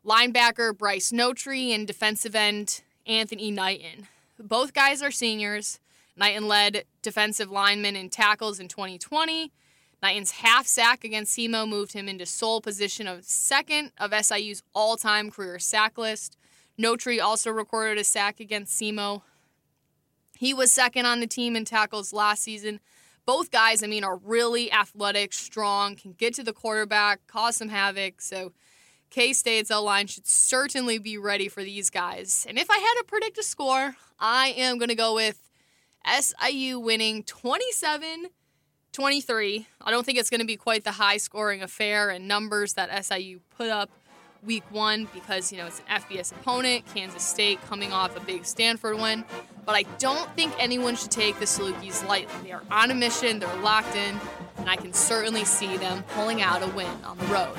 linebacker Bryce Notree and defensive end Anthony Knighton. Both guys are seniors. Knighton led defensive linemen in tackles in 2020. Knighton's half sack against SEMO moved him into sole position of second of SIU's all time career sack list. Notree also recorded a sack against SEMO. He was second on the team in tackles last season. Both guys, I mean, are really athletic, strong, can get to the quarterback, cause some havoc. So K State's L line should certainly be ready for these guys. And if I had to predict a score, I am going to go with SIU winning 27 23. I don't think it's going to be quite the high scoring affair and numbers that SIU put up week one because, you know, it's an FBS opponent, Kansas State coming off a big Stanford win. But I don't think anyone should take the Salukis lightly. They are on a mission, they're locked in, and I can certainly see them pulling out a win on the road.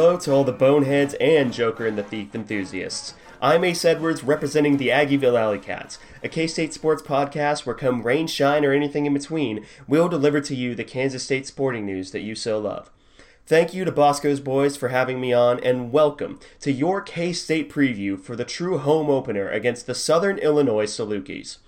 Hello to all the boneheads and Joker and the Thief enthusiasts. I'm Ace Edwards representing the Aggieville Alley Cats, a K State sports podcast where, come rain, shine, or anything in between, we'll deliver to you the Kansas State sporting news that you so love. Thank you to Bosco's Boys for having me on, and welcome to your K State preview for the true home opener against the Southern Illinois Salukis.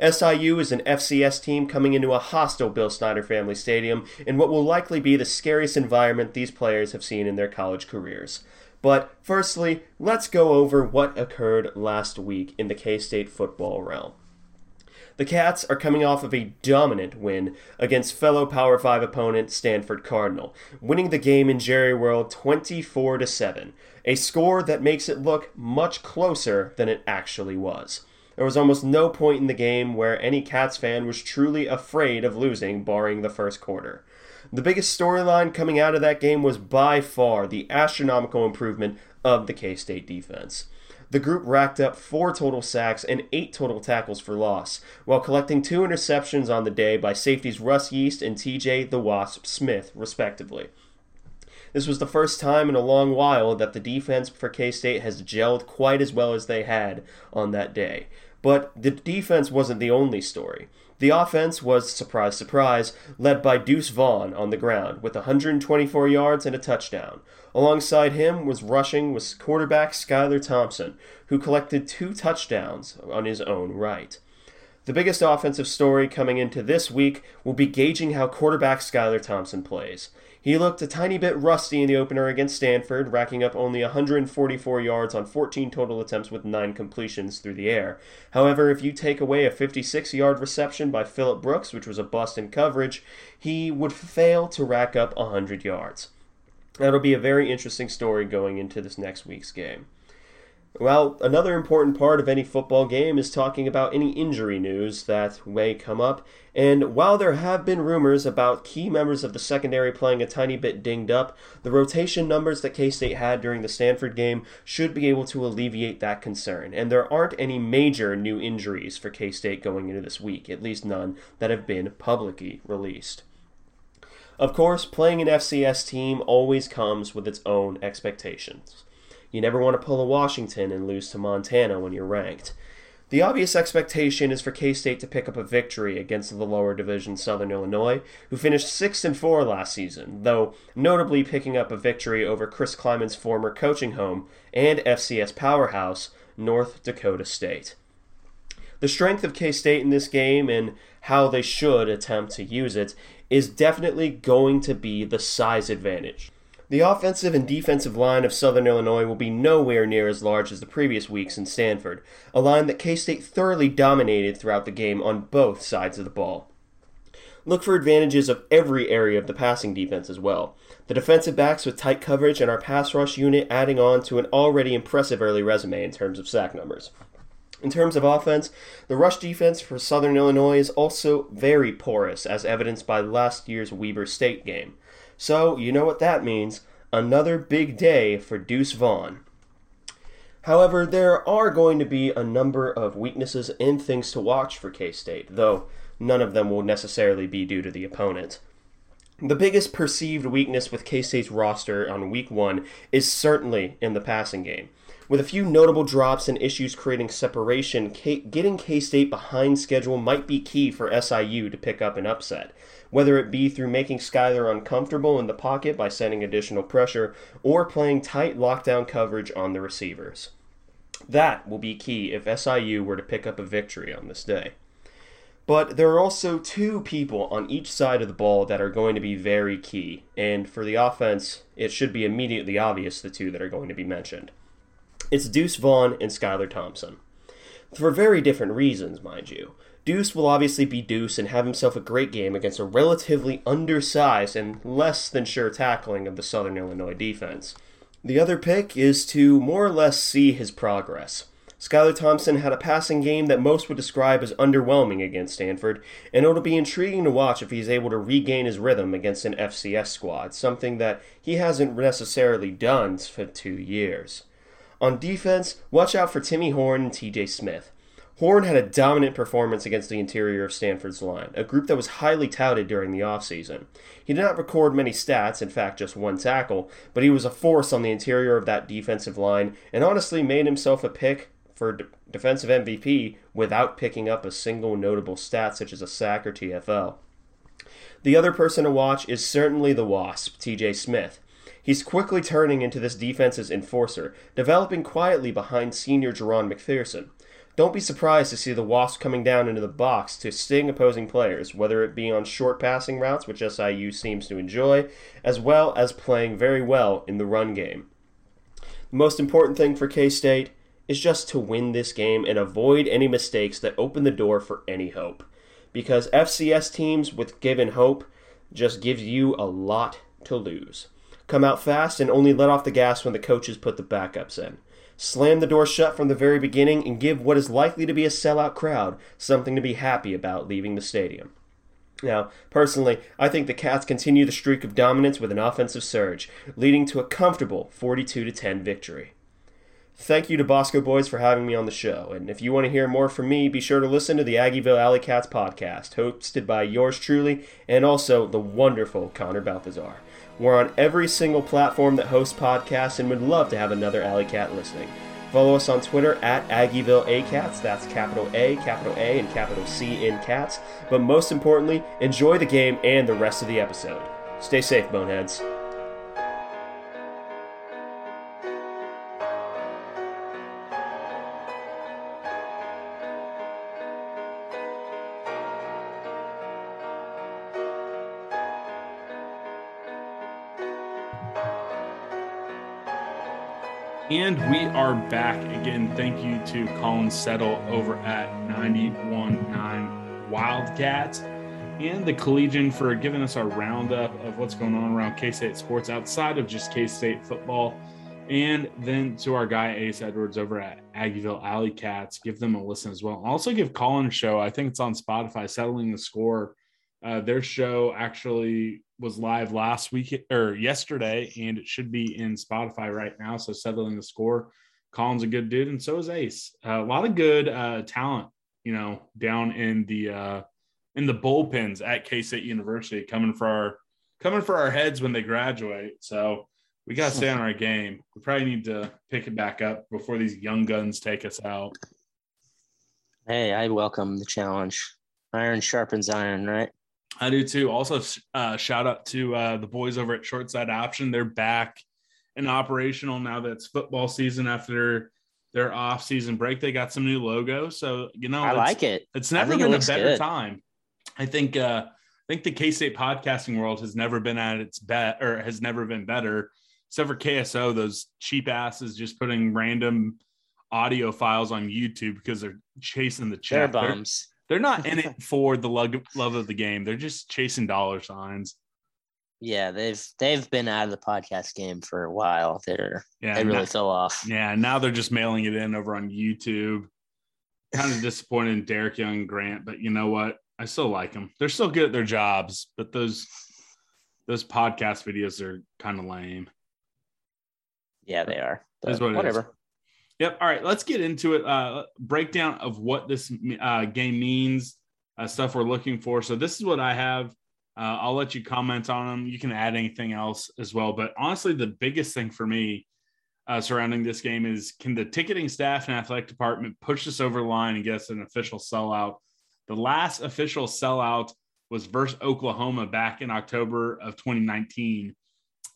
SIU is an FCS team coming into a hostile Bill Snyder family stadium in what will likely be the scariest environment these players have seen in their college careers. But firstly, let's go over what occurred last week in the K State football realm. The Cats are coming off of a dominant win against fellow Power 5 opponent Stanford Cardinal, winning the game in Jerry World 24 7, a score that makes it look much closer than it actually was. There was almost no point in the game where any Cats fan was truly afraid of losing, barring the first quarter. The biggest storyline coming out of that game was by far the astronomical improvement of the K State defense. The group racked up four total sacks and eight total tackles for loss, while collecting two interceptions on the day by safeties Russ Yeast and TJ the Wasp Smith, respectively. This was the first time in a long while that the defense for K State has gelled quite as well as they had on that day. But the defense wasn't the only story. The offense was, surprise, surprise, led by Deuce Vaughn on the ground with 124 yards and a touchdown. Alongside him was rushing was quarterback Skylar Thompson, who collected two touchdowns on his own right. The biggest offensive story coming into this week will be gauging how quarterback Skylar Thompson plays. He looked a tiny bit rusty in the opener against Stanford, racking up only 144 yards on 14 total attempts with 9 completions through the air. However, if you take away a 56 yard reception by Phillip Brooks, which was a bust in coverage, he would fail to rack up 100 yards. That'll be a very interesting story going into this next week's game. Well, another important part of any football game is talking about any injury news that may come up. And while there have been rumors about key members of the secondary playing a tiny bit dinged up, the rotation numbers that K State had during the Stanford game should be able to alleviate that concern. And there aren't any major new injuries for K State going into this week, at least none that have been publicly released. Of course, playing an FCS team always comes with its own expectations. You never want to pull a Washington and lose to Montana when you're ranked. The obvious expectation is for K State to pick up a victory against the lower division Southern Illinois, who finished 6 and 4 last season, though notably picking up a victory over Chris Klieman's former coaching home and FCS powerhouse, North Dakota State. The strength of K State in this game and how they should attempt to use it is definitely going to be the size advantage. The offensive and defensive line of Southern Illinois will be nowhere near as large as the previous weeks in Stanford, a line that K State thoroughly dominated throughout the game on both sides of the ball. Look for advantages of every area of the passing defense as well. The defensive backs with tight coverage and our pass rush unit adding on to an already impressive early resume in terms of sack numbers. In terms of offense, the rush defense for Southern Illinois is also very porous, as evidenced by last year's Weber State game. So, you know what that means. Another big day for Deuce Vaughn. However, there are going to be a number of weaknesses and things to watch for K State, though none of them will necessarily be due to the opponent. The biggest perceived weakness with K State's roster on week one is certainly in the passing game. With a few notable drops and issues creating separation, K- getting K State behind schedule might be key for SIU to pick up an upset, whether it be through making Skylar uncomfortable in the pocket by sending additional pressure or playing tight lockdown coverage on the receivers. That will be key if SIU were to pick up a victory on this day. But there are also two people on each side of the ball that are going to be very key, and for the offense, it should be immediately obvious the two that are going to be mentioned. It's Deuce Vaughn and Skylar Thompson. For very different reasons, mind you. Deuce will obviously be Deuce and have himself a great game against a relatively undersized and less than sure tackling of the Southern Illinois defense. The other pick is to more or less see his progress. Skylar Thompson had a passing game that most would describe as underwhelming against Stanford, and it'll be intriguing to watch if he's able to regain his rhythm against an FCS squad, something that he hasn't necessarily done for two years. On defense, watch out for Timmy Horne and TJ Smith. Horne had a dominant performance against the interior of Stanford's line, a group that was highly touted during the offseason. He did not record many stats, in fact, just one tackle, but he was a force on the interior of that defensive line and honestly made himself a pick for defensive MVP without picking up a single notable stat such as a sack or TFL. The other person to watch is certainly the Wasp, TJ Smith. He's quickly turning into this defense's enforcer, developing quietly behind senior Jahron McPherson. Don't be surprised to see the Wasp coming down into the box to sting opposing players, whether it be on short passing routes, which SIU seems to enjoy, as well as playing very well in the run game. The most important thing for K State is just to win this game and avoid any mistakes that open the door for any hope. Because FCS teams with given hope just gives you a lot to lose. Come out fast and only let off the gas when the coaches put the backups in. Slam the door shut from the very beginning and give what is likely to be a sellout crowd something to be happy about leaving the stadium. Now, personally, I think the Cats continue the streak of dominance with an offensive surge, leading to a comfortable 42 10 victory. Thank you to Bosco Boys for having me on the show. And if you want to hear more from me, be sure to listen to the Aggieville Alley Cats podcast, hosted by yours truly and also the wonderful Connor Balthazar. We're on every single platform that hosts podcasts and would love to have another Alley Cat listening. Follow us on Twitter at Aggieville ACats. That's capital A, capital A, and capital C in cats. But most importantly, enjoy the game and the rest of the episode. Stay safe, boneheads. And we are back again. Thank you to Colin Settle over at 91.9 Wildcats and the Collegian for giving us our roundup of what's going on around K State sports outside of just K State football. And then to our guy Ace Edwards over at Aggieville Alley Cats, give them a listen as well. Also give Colin a show. I think it's on Spotify, settling the score. Uh, their show actually was live last week or yesterday, and it should be in Spotify right now. So settling the score. Colin's a good dude, and so is Ace. Uh, a lot of good uh, talent, you know, down in the uh, in the bullpens at K State University, coming for our coming for our heads when they graduate. So we got to stay on our game. We probably need to pick it back up before these young guns take us out. Hey, I welcome the challenge. Iron sharpens iron, right? I do too. Also, uh, shout out to uh, the boys over at Shortside Option. They're back and operational now that it's football season after their off season break. They got some new logos, so you know I like it. It's never think it been a better good. time. I think. Uh, I think the K State podcasting world has never been at its bet or has never been better, except for KSO. Those cheap asses just putting random audio files on YouTube because they're chasing the check. They're- bums. they're not in it for the love, love of the game. They're just chasing dollar signs. Yeah, they've they've been out of the podcast game for a while. They're Yeah, they really now, fell off. yeah. Now they're just mailing it in over on YouTube. Kind of disappointed in Derek Young and Grant, but you know what? I still like them. They're still good at their jobs, but those those podcast videos are kind of lame. Yeah, they are. But what it is. Yep. All right, let's get into it. Uh, breakdown of what this uh, game means uh, stuff we're looking for. So this is what I have. Uh, I'll let you comment on them. You can add anything else as well. But honestly, the biggest thing for me uh, surrounding this game is can the ticketing staff and athletic department push this over the line and get us an official sellout? The last official sellout was versus Oklahoma back in October of 2019.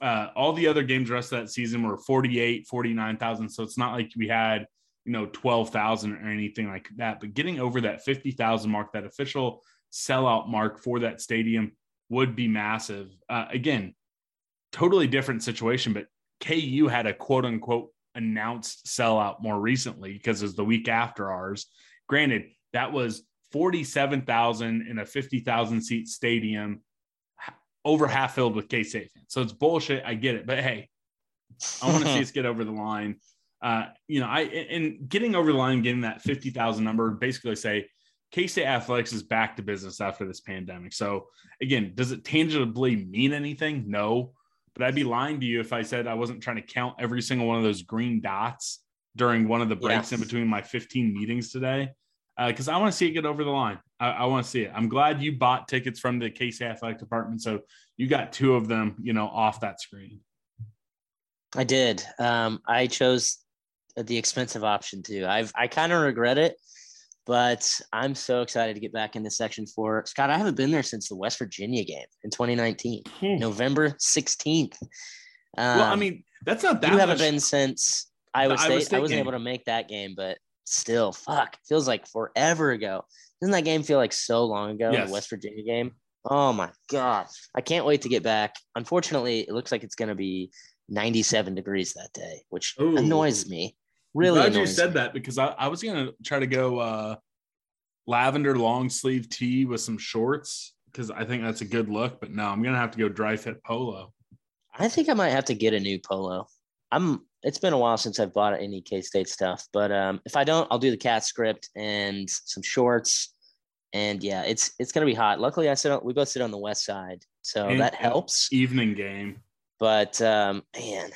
Uh, all the other games the rest of that season were 48, 49,000. So it's not like we had, you know, 12,000 or anything like that. But getting over that 50,000 mark, that official sellout mark for that stadium would be massive. Uh, again, totally different situation, but KU had a quote unquote announced sellout more recently because it was the week after ours. Granted, that was 47,000 in a 50,000 seat stadium, over half filled with K State fans. So it's bullshit. I get it. But hey, I want to see us get over the line. Uh, you know, I and getting over the line, getting that 50,000 number, basically say K State athletics is back to business after this pandemic. So again, does it tangibly mean anything? No. But I'd be lying to you if I said I wasn't trying to count every single one of those green dots during one of the breaks in between my 15 meetings today because uh, I want to see it get over the line. I, I want to see it. I'm glad you bought tickets from the Case Athletic Department, so you got two of them, you know, off that screen. I did. Um, I chose the expensive option too. I've I kind of regret it, but I'm so excited to get back into Section Four. Scott, I haven't been there since the West Virginia game in 2019, hmm. November 16th. Um, well, I um, mean, that's not that. You much. haven't been since Iowa State. I wasn't able to make that game, but still, fuck, feels like forever ago. Doesn't that game feel like so long ago? Yes. The West Virginia game. Oh my god, I can't wait to get back. Unfortunately, it looks like it's going to be 97 degrees that day, which Ooh. annoys me. Really, I'm glad you said me. that because I, I was going to try to go uh, lavender long sleeve tee with some shorts because I think that's a good look. But no, I'm going to have to go dry fit polo. I think I might have to get a new polo. I'm it's been a while since I've bought any K State stuff, but um, if I don't, I'll do the cat script and some shorts. And yeah, it's it's gonna be hot. Luckily, I sit on, we both sit on the west side, so and, that helps. Evening game, but um, man,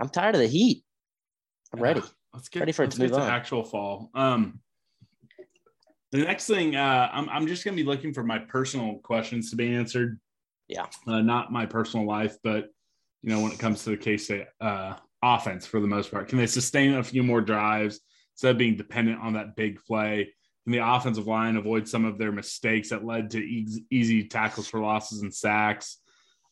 I'm tired of the heat. I'm ready. Let's get ready for it to move to on. Actual fall. Um, the next thing, uh, I'm I'm just gonna be looking for my personal questions to be answered. Yeah, uh, not my personal life, but you know when it comes to the K State uh, offense for the most part? Can they sustain a few more drives instead of being dependent on that big play? Can the offensive line avoid some of their mistakes that led to easy, easy tackles for losses and sacks?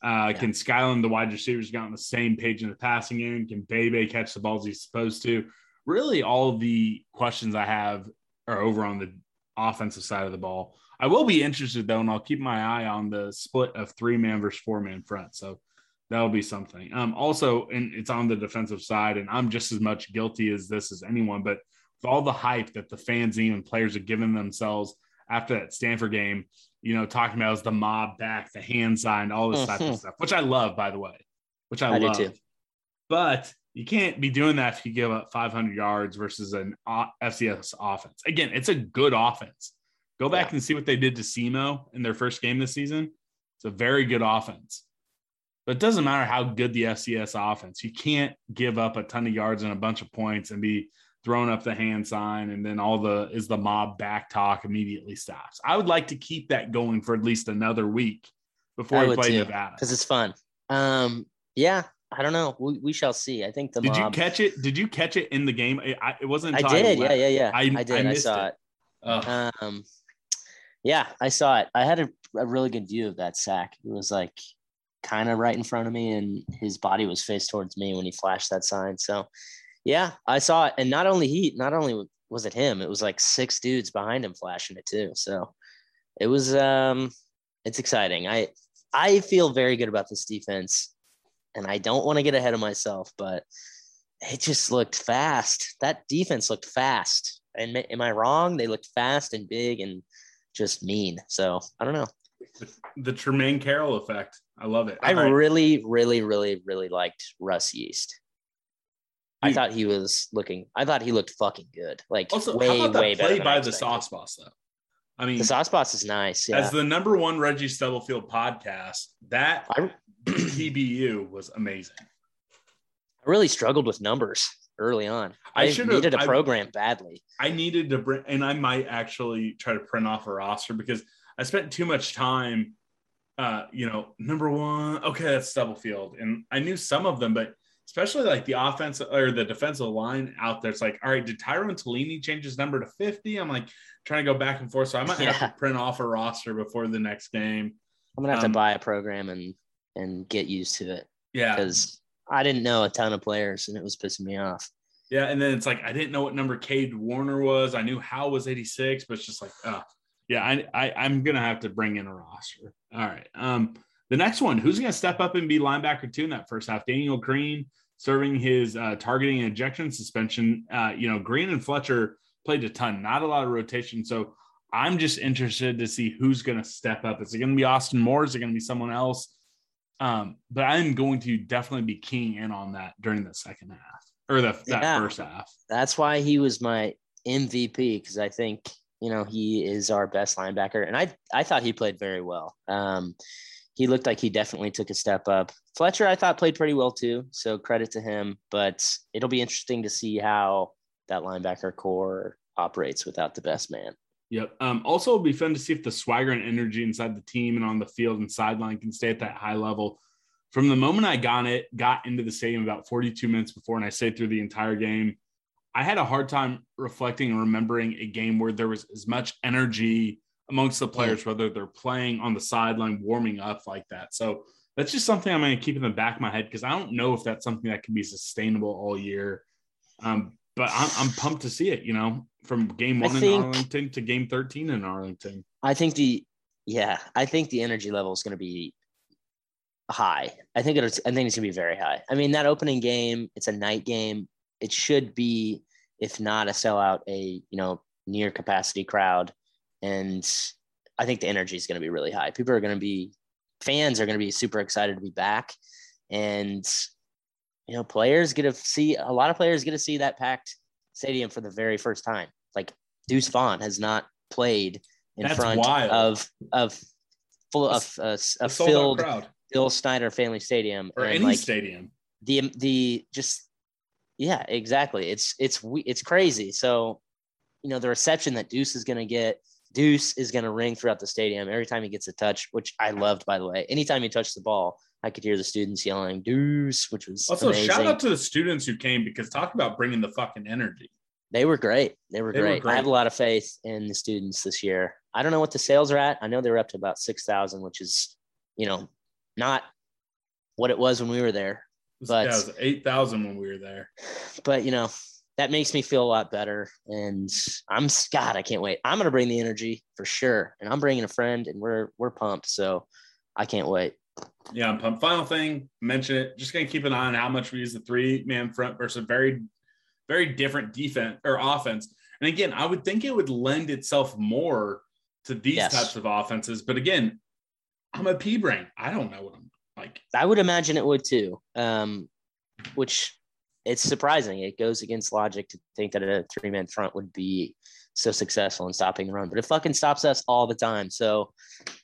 Uh, yeah. Can Skyland, the wide receivers, get on the same page in the passing game? Can Bebe catch the balls he's supposed to? Really, all the questions I have are over on the offensive side of the ball. I will be interested though, and I'll keep my eye on the split of three man versus four man front. So that'll be something. Um, also, and it's on the defensive side, and I'm just as much guilty as this as anyone. But with all the hype that the fans and players have given themselves after that Stanford game, you know, talking about as the mob back, the hand signed, all this mm-hmm. type of mm-hmm. stuff, which I love, by the way, which I, I love. too. But you can't be doing that if you give up 500 yards versus an FCS offense. Again, it's a good offense. Go back yeah. and see what they did to SEMO in their first game this season. It's a very good offense. But it doesn't matter how good the FCS offense, you can't give up a ton of yards and a bunch of points and be throwing up the hand sign and then all the is the mob back talk immediately stops. I would like to keep that going for at least another week before I we play too, Nevada because it's fun. Um, yeah, I don't know. We, we shall see. I think the did mob... you catch it? Did you catch it in the game? It, I, it wasn't. I did. Yeah, yeah, yeah. I, I did. I, I saw it. it. Um, yeah, I saw it. I had a, a really good view of that sack. It was like kind of right in front of me, and his body was faced towards me when he flashed that sign. So, yeah, I saw it, and not only he, not only was it him, it was like six dudes behind him flashing it too. So, it was um, it's exciting. I I feel very good about this defense, and I don't want to get ahead of myself, but it just looked fast. That defense looked fast. And am I wrong? They looked fast and big and just mean. So I don't know the Tremaine Carroll effect. I love it. I really, really, really, really liked Russ Yeast. I thought he was looking. I thought he looked fucking good. Like also, way, how about way play by the Sauce Boss though. I mean, the Sauce Boss is nice. Yeah. As the number one Reggie Stubblefield podcast, that I, TBU was amazing. I really struggled with numbers. early on. I I, needed a I- program badly. I needed to bring, and I might actually try to print off a roster because I spent too much time. Uh, you know, number one, okay, that's Stubblefield, and I knew some of them, but especially like the offense or the defensive line out there. It's like, all right, did Tyrone Talini change his number to fifty? I'm like trying to go back and forth, so I might have to print off a roster before the next game. I'm gonna have Um, to buy a program and and get used to it Yeah, because I didn't know a ton of players and it was pissing me off. Yeah, and then it's like I didn't know what number Cade Warner was. I knew Howe was 86, but it's just like, oh, yeah, I, I I'm gonna have to bring in a roster. All right. Um, the next one, who's gonna step up and be linebacker two in that first half? Daniel Green serving his uh, targeting and ejection suspension. Uh, you know, Green and Fletcher played a ton, not a lot of rotation. So I'm just interested to see who's gonna step up. Is it gonna be Austin Moore? Is it gonna be someone else? Um, but I'm going to definitely be keying in on that during the second half or the that Yeah. first half. That's why he was my MVP because I think you know he is our best linebacker, and I I thought he played very well. Um, he looked like he definitely took a step up. Fletcher, I thought played pretty well too, so credit to him. But it'll be interesting to see how that linebacker corps operates without the best man. Yep. Um, also, it'll be fun to see if the swagger and energy inside the team and on the field and sideline can stay at that high level. From the moment I got it, got into the stadium about 42 minutes before, and I stayed through the entire game, I had a hard time reflecting and remembering a game where there was as much energy amongst the players, whether they're playing on the sideline, warming up like that. So that's just something I'm going to keep in the back of my head because I don't know if that's something that can be sustainable all year. Um, but I'm, I'm pumped to see it, you know, from game one in Arlington to game 13 in Arlington. I think the yeah, I think the energy level is going to be high. I think it's I think it's going to be very high. I mean, that opening game, it's a night game. It should be, if not a sellout, a you know near capacity crowd, and I think the energy is going to be really high. People are going to be fans are going to be super excited to be back, and you know players get to see a lot of players get to see that packed stadium for the very first time. Like Deuce Vaughn has not played in That's front wild. of of full A- of uh, a A out filled crowd Bill Snyder Family Stadium or any like stadium. the the just yeah exactly it's it's it's crazy so you know the reception that Deuce is going to get Deuce is going to ring throughout the stadium every time he gets a touch which I loved by the way anytime he touched the ball I could hear the students yelling Deuce which was Also, amazing. shout out to the students who came because talk about bringing the fucking energy. They were great. They were, They were great. I have a lot of faith in the students this year. I don't know what the sales are at. I know they were up to about six thousand, which is, you know, not what it was when we were there. But- yeah, it was 8,000 when we were there. But you know, that makes me feel a lot better. And I'm God, I can't wait. I'm gonna bring the energy for sure, and I'm bringing a friend, and we're we're pumped. So I can't wait. Yeah, I'm pumped. Final thing, mention it. Just gonna keep an eye on how much we use the three man front versus a very, very different defense or offense. And again, I would think it would lend itself more to these Yes. types of offenses. But again, I'm a P brain. I don't know what I'm like. I would imagine it would too. Um, which it's surprising. It goes against logic to think that a three man front would be so successful in stopping the run, but it fucking stops us all the time. So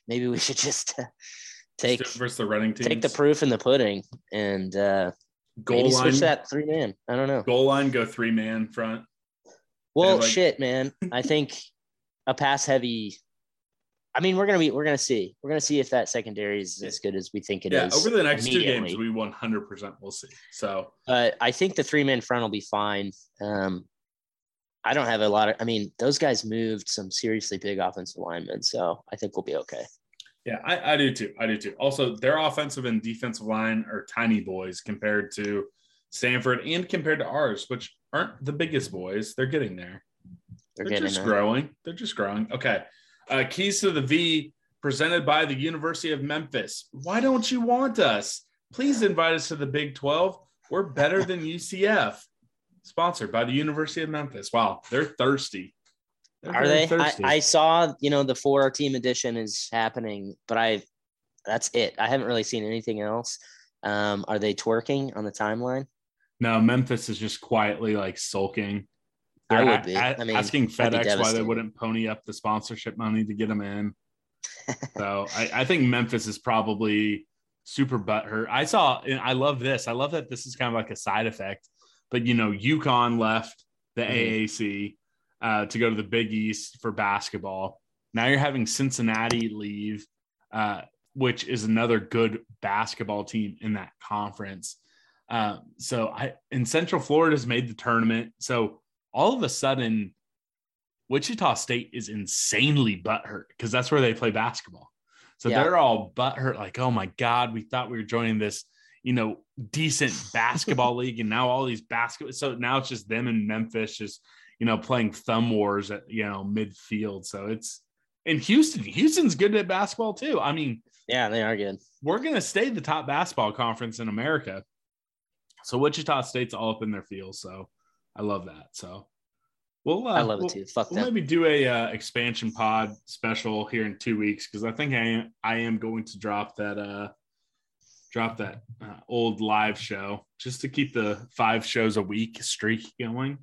maybe we should just take versus the running team. take the proof in the pudding and uh, goal line. switch that three man. I don't know. Goal line, go three man front. Well, like- shit, man. I think a pass heavy. I mean, we're gonna be we're gonna see we're gonna see if that secondary is as good as we think it is. yeah, over the next two games, we 100% will see. So But I think the three man front will be fine. Um, I don't have a lot of. I mean, those guys moved some seriously big offensive linemen, so I think we'll be okay. Yeah, I, I do too. I do too. Also, their offensive and defensive line are tiny boys compared to Stanford and compared to ours, which aren't the biggest boys. They're getting there. They're, They're, getting just there. growing. They're just growing. Okay. Uh, keys to the V presented by the University of Memphis. Why don't you want us? Please invite us to the Big 12. We're better than UCF. Sponsored by the University of Memphis. Wow, they're thirsty. They're Are they? I. I saw you know the four team edition is happening, but I that's it. I haven't really seen anything else. Um, are they twerking on the timeline? No, Memphis is just quietly like sulking. I would be. I mean, asking FedEx why they wouldn't pony up the sponsorship money to get them in. so I, I think Memphis is probably super butthurt. I saw, and I love this. I love that this is kind of like a side effect. but you know, UConn left the Mhm. AAC uh, to go to the Big East for basketball. Now you're having Cincinnati leave, uh, which is another good basketball team in that conference. Uh, so I and Central Florida's made the tournament. So all of a sudden, Wichita State is insanely butthurt because that's where they play basketball. So Yeah. they're all butthurt, like, oh my God, we thought we were joining this, you know, decent basketball league. And now all these basketball. So now it's just them and Memphis, just, you know, playing thumb wars at, you know, midfield. So it's in Houston. Houston's good at basketball too. I mean, Yeah, they are good. we're going to stay the top basketball conference in America. So Wichita State's all up in their field. So I love that. So we'll, uh, I love we'll- it too. Fuck We'll them. maybe do a uh, expansion pod special here in two weeks because I think I am, I am going to drop that uh drop that uh, old live show just to keep the five shows a week streak going.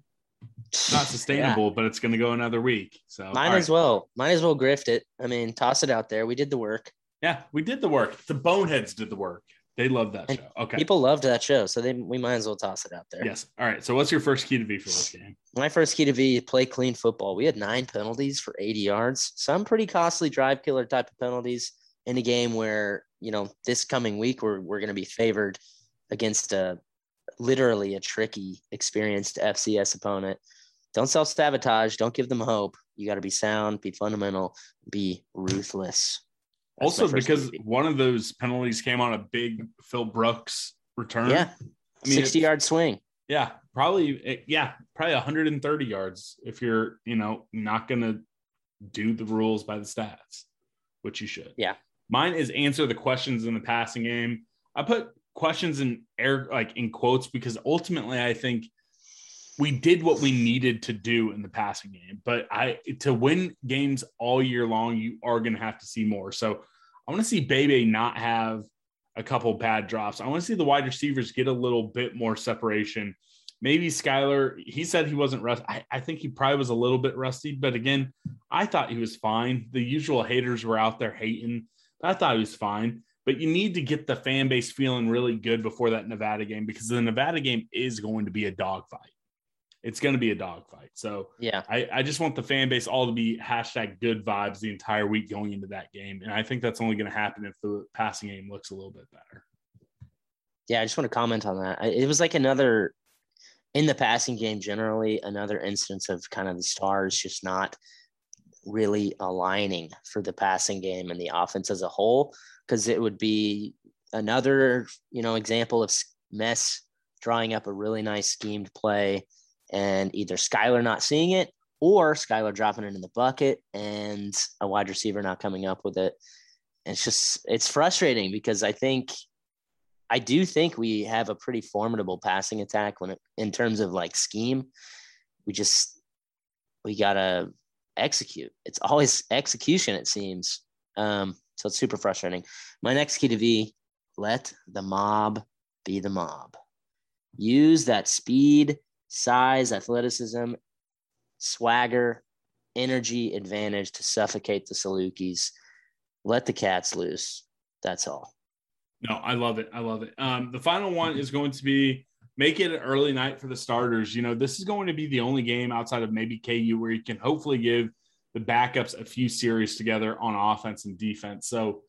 It's not sustainable, but it's going to go another week. So Might all as right. well. Might as well grift it. I mean, toss it out there. We did the work. Yeah, we did the work. The Boneheads did the work. They love that And show. Okay. People loved that show, so they we might as well toss it out there. Yes. All right. So what's your first key to V for this game? My first key to V, play clean football. We had nine penalties for 80 yards. Some pretty costly drive killer type of penalties in a game where, you know, this coming week we're we're gonna be favored against a literally a tricky, experienced FCS opponent. Don't self-sabotage, don't give them hope. You gotta be sound, be fundamental, be ruthless. That's also, because V. one of those penalties came on a big Phil Brooks return. yeah, I mean, sixty yard swing. Yeah, probably. eh, Yeah, probably 130 yards if you're, you know, not gonna do the rules by the stats, which you should. Yeah. Mine is answer the questions in the passing game. I put questions in air like in quotes because ultimately I think we did what we needed to do in the passing game. But I to win games all year long, you are gonna have to see more. So I want to see Bebe not have a couple bad drops. I want to see the wide receivers get a little bit more separation. Maybe Skylar, he said he wasn't rusty. I, I think he probably was a little bit rusty, but again, I thought he was fine. The usual haters were out there hating. I thought he was fine, but you need to get the fan base feeling really good before that Nevada game because the Nevada game is going to be a dogfight. It's going to be a dogfight. So Yeah. I, I just want the fan base all to be hashtag good vibes the entire week going into that game. And I think that's only going to happen if the passing game looks a little bit better. Yeah, I just want to comment on that. It was like another in the passing game generally, another instance of kind of the stars just not really aligning for the passing game and the offense as a whole. Because it would be another, you know, example of mess drawing up a really nice schemed play and either Skylar not seeing it or Skylar dropping it in the bucket and a wide receiver not coming up with it. It's just it's frustrating because I think I do think we have a pretty formidable passing attack when it in terms of like scheme. We just we gotta execute. It's always execution, it seems. Um, so it's super frustrating. My next key to V, let the mob be the mob. Use that speed, size, athleticism, swagger, energy advantage to suffocate the Salukis. Let the cats loose. That's all. No, I love it. I love it. Um, the final one is going to be make it an early night for the starters. You know, this is going to be the only game outside of maybe KU where you can hopefully give the backups a few series together on offense and defense. So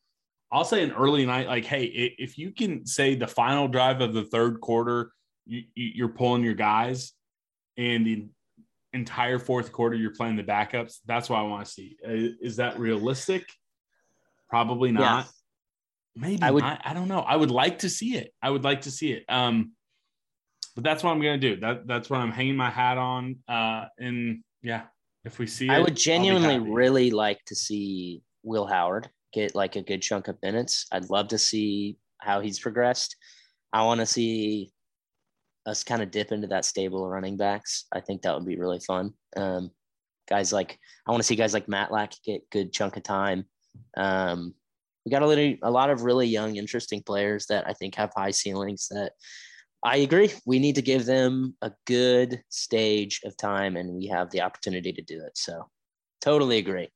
I'll say an early night, like, hey, if you can say the final drive of the third quarter, you, you- you're pulling your guys, and the entire fourth quarter you're playing the backups. That's what I want to see. Uh, Is that realistic? Probably not. Maybe I would- would. I, don't know. I would like to see it. I would like to see it. Um, but that's what I'm gonna do. That that's what I'm hanging my hat on. Uh, and yeah, if we see, I it, would genuinely really like to see Will Howard get like a good chunk of minutes. I'd love to see how he's progressed. I want to see us kind of dip into that stable of running backs. I think that would be really fun. Um, guys like I want to see guys like Matlack get good chunk of time. Um, we got a little, a lot of really young, interesting players that I think have high ceilings. That I agree. We need to give them a good stage of time, and we have the opportunity to do it. So, totally agree.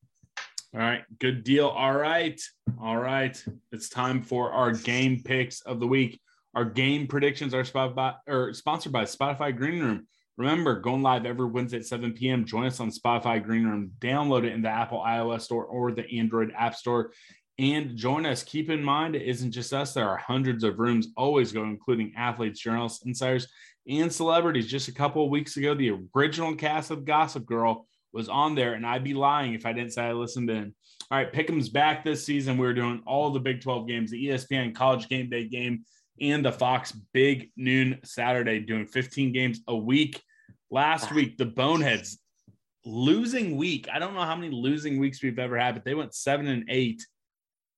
All right, good deal. All right, all right. It's time for our game picks of the week. Our game predictions are sponsored by, or sponsored by Spotify Green Room. Remember, going live every Wednesday at 7 p.m. Join us on Spotify Green Room. Download it in the Apple iOS store or the Android App Store and join us. Keep in mind, it isn't just us. There are hundreds of rooms always going, including athletes, journalists, insiders, and celebrities. Just a couple of weeks ago, the original cast of Gossip Girl was on there, and I'd be lying if I didn't say I listened in. All right, Pick'em's back this season. We're doing all the Big 12 games, the ESPN College Game Day game, and the Fox Big Noon Saturday, doing 15 games a week. Last Ah. week, the Boneheads losing week. I don't know how many losing weeks we've ever had, but they went seven and eight.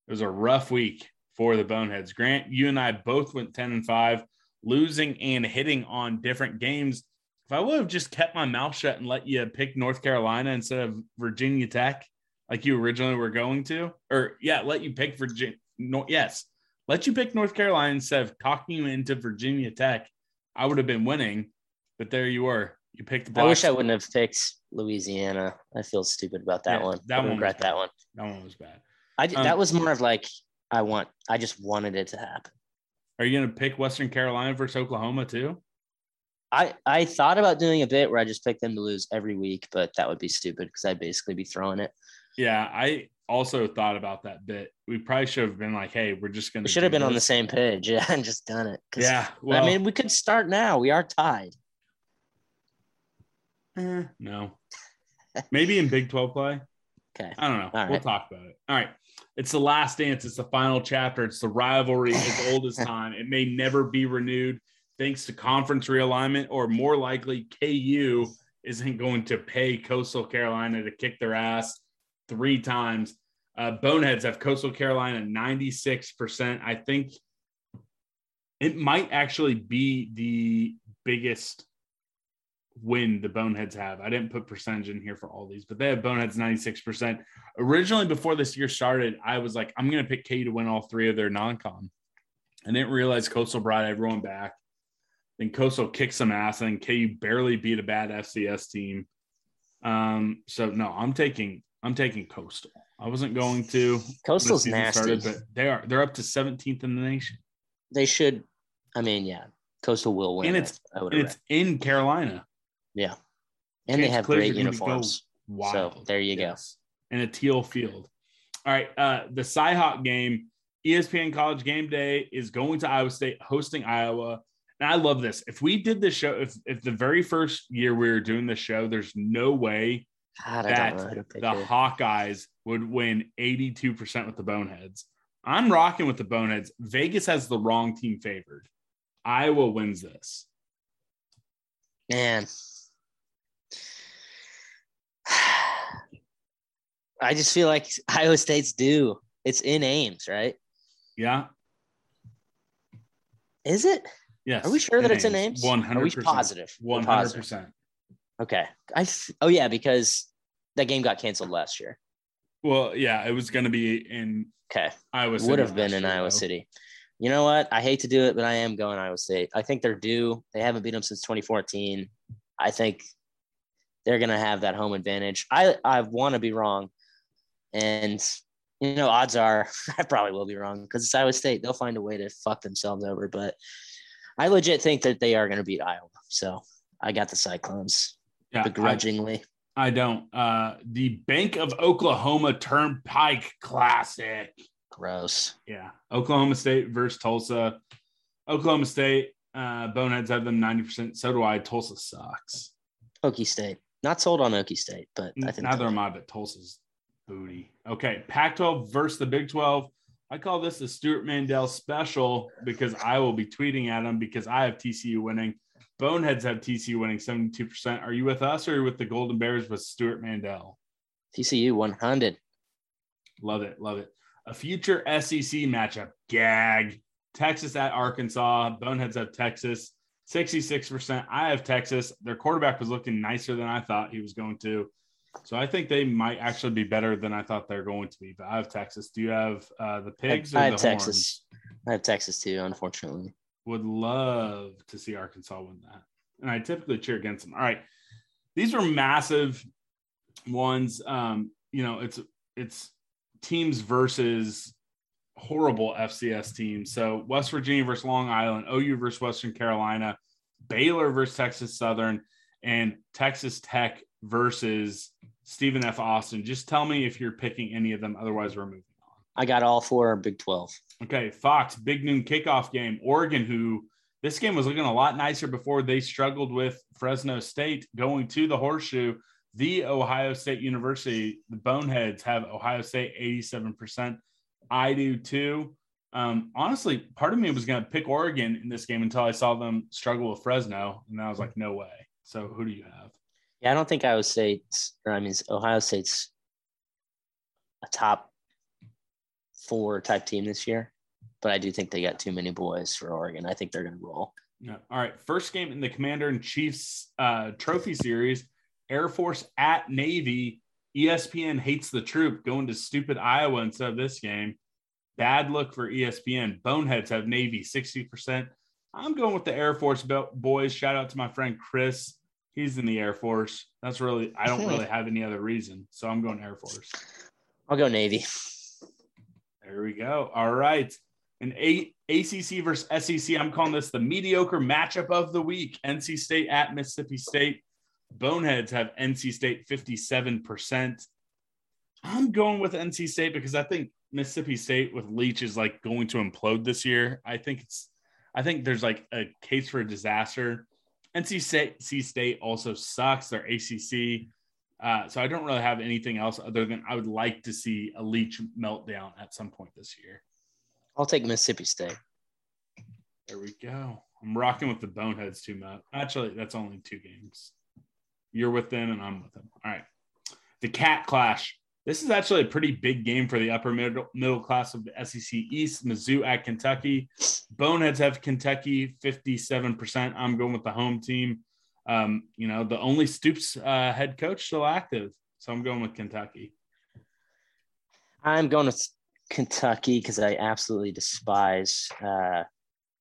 It was a rough week for the Boneheads. Grant, you and I both went 10 and five, losing and hitting on different games. If I would have just kept my mouth shut and let you pick North Carolina instead of Virginia Tech, like you originally were going to, or yeah, let you pick Virginia. No, yes, let you pick North Carolina instead of talking you into Virginia Tech, I would have been winning. But there you were. You picked the. I wish I wouldn't have picked Louisiana. I feel stupid about that Yeah, one. that I one regret that one. That one was bad. I Um, that was more of like I want. I just wanted it to happen. Are you going to pick Western Carolina versus Oklahoma too? I I thought about doing a bit where I just picked them to lose every week, but that would be stupid because I'd basically be throwing it. Yeah, I also thought about that bit. We probably should have been like, "Hey, we're just going to." We should have been on the same page, yeah, and just done it. Yeah, well, I mean, we could start now. We are tied. eh, no, maybe in Big Twelve play. Okay. I don't know. All we'll right. talk about it. All right. It's the last dance. It's the final chapter. It's the rivalry as old as time. It may never be renewed thanks to conference realignment, or more likely, KU isn't going to pay Coastal Carolina to kick their ass three times. Uh, Boneheads have Coastal Carolina 96%. I think it might actually be the biggest win the Boneheads have. I didn't put percentage in here for all these, but they have Boneheads 96%. Originally, before this year started, I was like, I'm going to pick KU to win all three of their non con. I didn't realize Coastal brought everyone back. Then Coastal kicked some ass, and KU barely beat a bad FCS team. Um, so no, I'm taking I'm taking Coastal. I wasn't going to. Coastal's nasty. but they are they're up to 17th in the nation, they should. I mean, yeah, Coastal will win. And it's- I and have. it's in Carolina. Yeah, and they have great uniforms. Wild. there you go. Yes. And a teal field. All right. Uh, the Cyhawk game, ESPN College Game Day is going to Iowa State, hosting Iowa. And I love this. If we did this show, if if the very first year we were doing the show, there's no way God, that don't know who to pick the. Hawkeyes would win 82% with the Boneheads. I'm rocking with the Boneheads. Vegas has the wrong team favored. Iowa wins this. Man. I just feel like Iowa State's due. It's in Ames, right? Yeah. Is it? Yes. Are we sure that it's in Ames? One hundred Are we positive? One hundred percent. Okay. I oh yeah, because that game got canceled last year. Well, yeah, it was going to be in Okay. Iowa City. Would have been in year, Iowa though. City. You know what? I hate to do it, but I am going Iowa State. I think they're due. They haven't beat them since 2014. I think they're going to have that home advantage. I I want to be wrong, and you know, odds are I probably will be wrong because it's Iowa State. They'll find a way to fuck themselves over. But I legit think that they are going to beat Iowa. So I got the Cyclones Yeah, I, begrudgingly. I don't. Uh, the Bank of Oklahoma Turnpike Classic. Gross. Yeah, Oklahoma State versus Tulsa. Oklahoma State. Uh, Boneheads have them ninety percent. So do I. Tulsa sucks. Okie State. Not sold on Okie State, but I think Neither am I, but Tulsa's booty. Okay, Pac-12 versus the Big 12. I call this the Stewart Mandel special because I will be tweeting at him because I have TCU winning. Boneheads have TCU winning 72%. Are you with us or are you with the Golden Bears with Stewart Mandel? TCU 100. Love it. Love it. A future SEC matchup. Gag. Texas at Arkansas. Boneheads have Texas. 66%. I have Texas. Their quarterback was looking nicer than I thought he was going to. So I think they might actually be better than I thought they're going to be. But I have Texas. Do you have uh, the pigs I have the Texas. horns? I have Texas too, unfortunately. Would love to see Arkansas win that. And I typically cheer against them. All right. These are massive ones. Um, you know, it's it's teams versus horrible FCS teams. So West Virginia versus Long Island, OU versus Western Carolina, Baylor versus Texas Southern, and Texas Tech versus Stephen F. Austin. Just tell me if you're picking any of them. Otherwise, we're moving. I got all four Big 12. Okay, Fox, big noon kickoff game. Oregon, who this game was looking a lot nicer before they struggled with Fresno State going to the horseshoe. The Ohio State University, the Boneheads have Ohio State 87%. I do too. Um, honestly, part of me was going to pick Oregon in this game until I saw them struggle with Fresno, and I was like, no way. So, who do you have? Yeah, I don't think Ohio State's, or I mean, Ohio State's a top four type team this year, but I do think they got too many boys for Oregon. I think they're going to roll. Yeah. All right. First game in the Commander in Chiefs uh, Trophy Series Air Force at Navy. ESPN hates the troop going to stupid Iowa instead of this game. Bad look for ESPN. Boneheads have Navy 60%. I'm going with the Air Force boys. Shout out to my friend Chris. He's in the Air Force. That's really, I don't really have any other reason. So I'm going Air Force. I'll go Navy. There we go. All right. An A- ACC versus SEC. I'm calling this the mediocre matchup of the week. NC State at Mississippi State. Boneheads have NC State 57%. I'm going with NC State because I think Mississippi State with Leach is like going to implode this year. I think it's I think there's like a case for a disaster. NC State, State also sucks. They're ACC. Uh, so I don't really have anything else other than I would like to see a Leach meltdown at some point this year. I'll take Mississippi State. There we go. I'm rocking with the Boneheads too much. Actually, that's only two games. You're with them and I'm with them. All right. The Cat Clash. This is actually a pretty big game for the upper middle, middle class of the SEC East. Mizzou at Kentucky. Boneheads have Kentucky 57%. I'm going with the home team. Um, you know, the only Stoops uh, head coach still active. So I'm going with Kentucky. I'm going with Kentucky because I absolutely despise uh,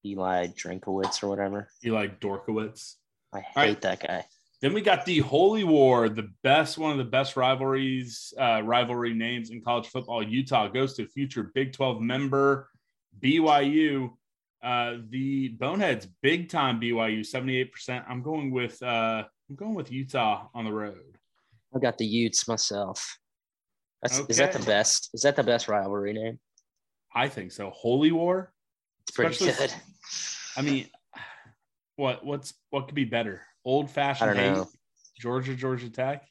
Eli Drinkowitz or whatever. Eli Dorkowitz. I hate right. that guy. Then we got the Holy War, the best, one of the best rivalries, uh, rivalry names in college football. Utah goes to future Big 12 member BYU. Uh, the Boneheads, big time BYU, 78%. I'm going with uh, I'm going with Utah on the road. I got the Utes myself. That's, okay. Is that the best? Is that the best rivalry name? I think so. Holy War. It's pretty Especially, good. I mean, what what's what could be better? Old fashioned hate, Georgia, Georgia Tech.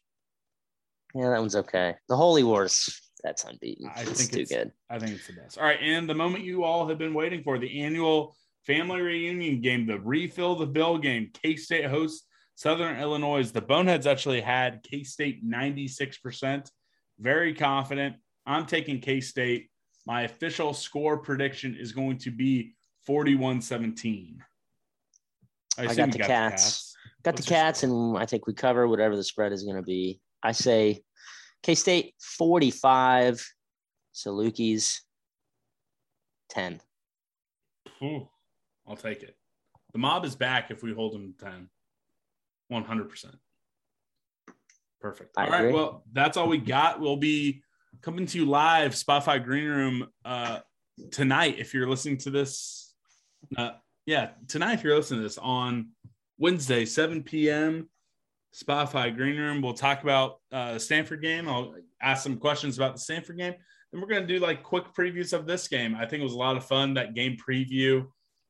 Yeah, that one's okay. The Holy Wars, that's unbeaten. I it's think too it's, good. I think it's the best. All right, and the moment you all have been waiting for the annual family reunion game, the refill the bill game. K State hosts Southern Illinois. The Boneheads actually had K State 96%. Very confident. I'm taking K State. My official score prediction is going to be 41 17. I, I got the got cats. The cats. Got What's the Cats, and I think we cover whatever the spread is going to be. I say K State 45, Salukis 10. Ooh, I'll take it. The mob is back if we hold them 10. 100%. Perfect. I all agree. right. Well, that's all we got. We'll be coming to you live, Spotify Green Room, uh, tonight. If you're listening to this, uh, yeah, tonight, if you're listening to this on Wednesday, 7 p.m. Spotify Green Room. We'll talk about uh, Stanford game. I'll ask some questions about the Stanford game. And we're going to do like quick previews of this game. I think it was a lot of fun, that game preview.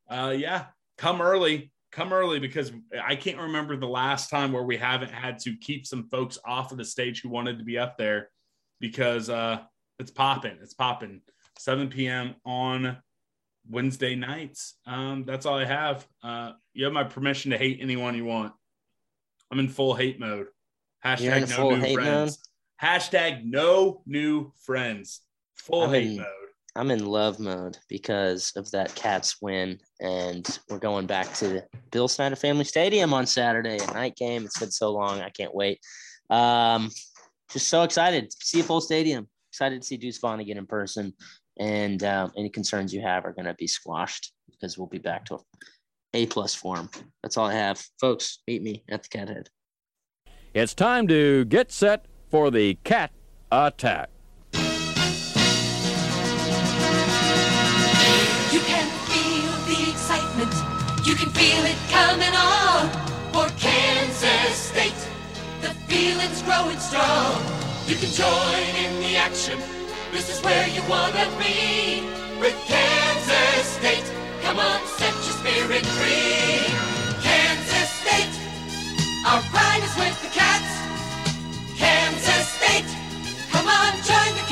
Uh, yeah, come early. Come early because I can't remember the last time where we haven't had to keep some folks off of the stage who wanted to be up there because uh, it's popping. It's popping. 7 p.m. on Wednesday nights. Um, that's all I have. Uh, you have my permission to hate anyone you want. I'm in full hate mode. Hashtag no new friends. Mode? Hashtag no new friends. Full I'm hate in, mode. I'm in love mode because of that Cats win, and we're going back to Bill Snyder Family Stadium on Saturday, a night game. It's been so long, I can't wait. Um, just so excited to see a full stadium. Excited to see Deuce Vaughn again in person and um, any concerns you have are going to be squashed because we'll be back to a plus form. That's all I have. Folks, meet me at the Cathead. It's time to get set for the cat attack. You can feel the excitement. You can feel it coming on for Kansas State. The feeling's growing strong. You can join in the action. This is where you want to be with Kansas State. Alabama, set your spirit free. Kansas State, our pride is with the cats. Kansas State, come on, join the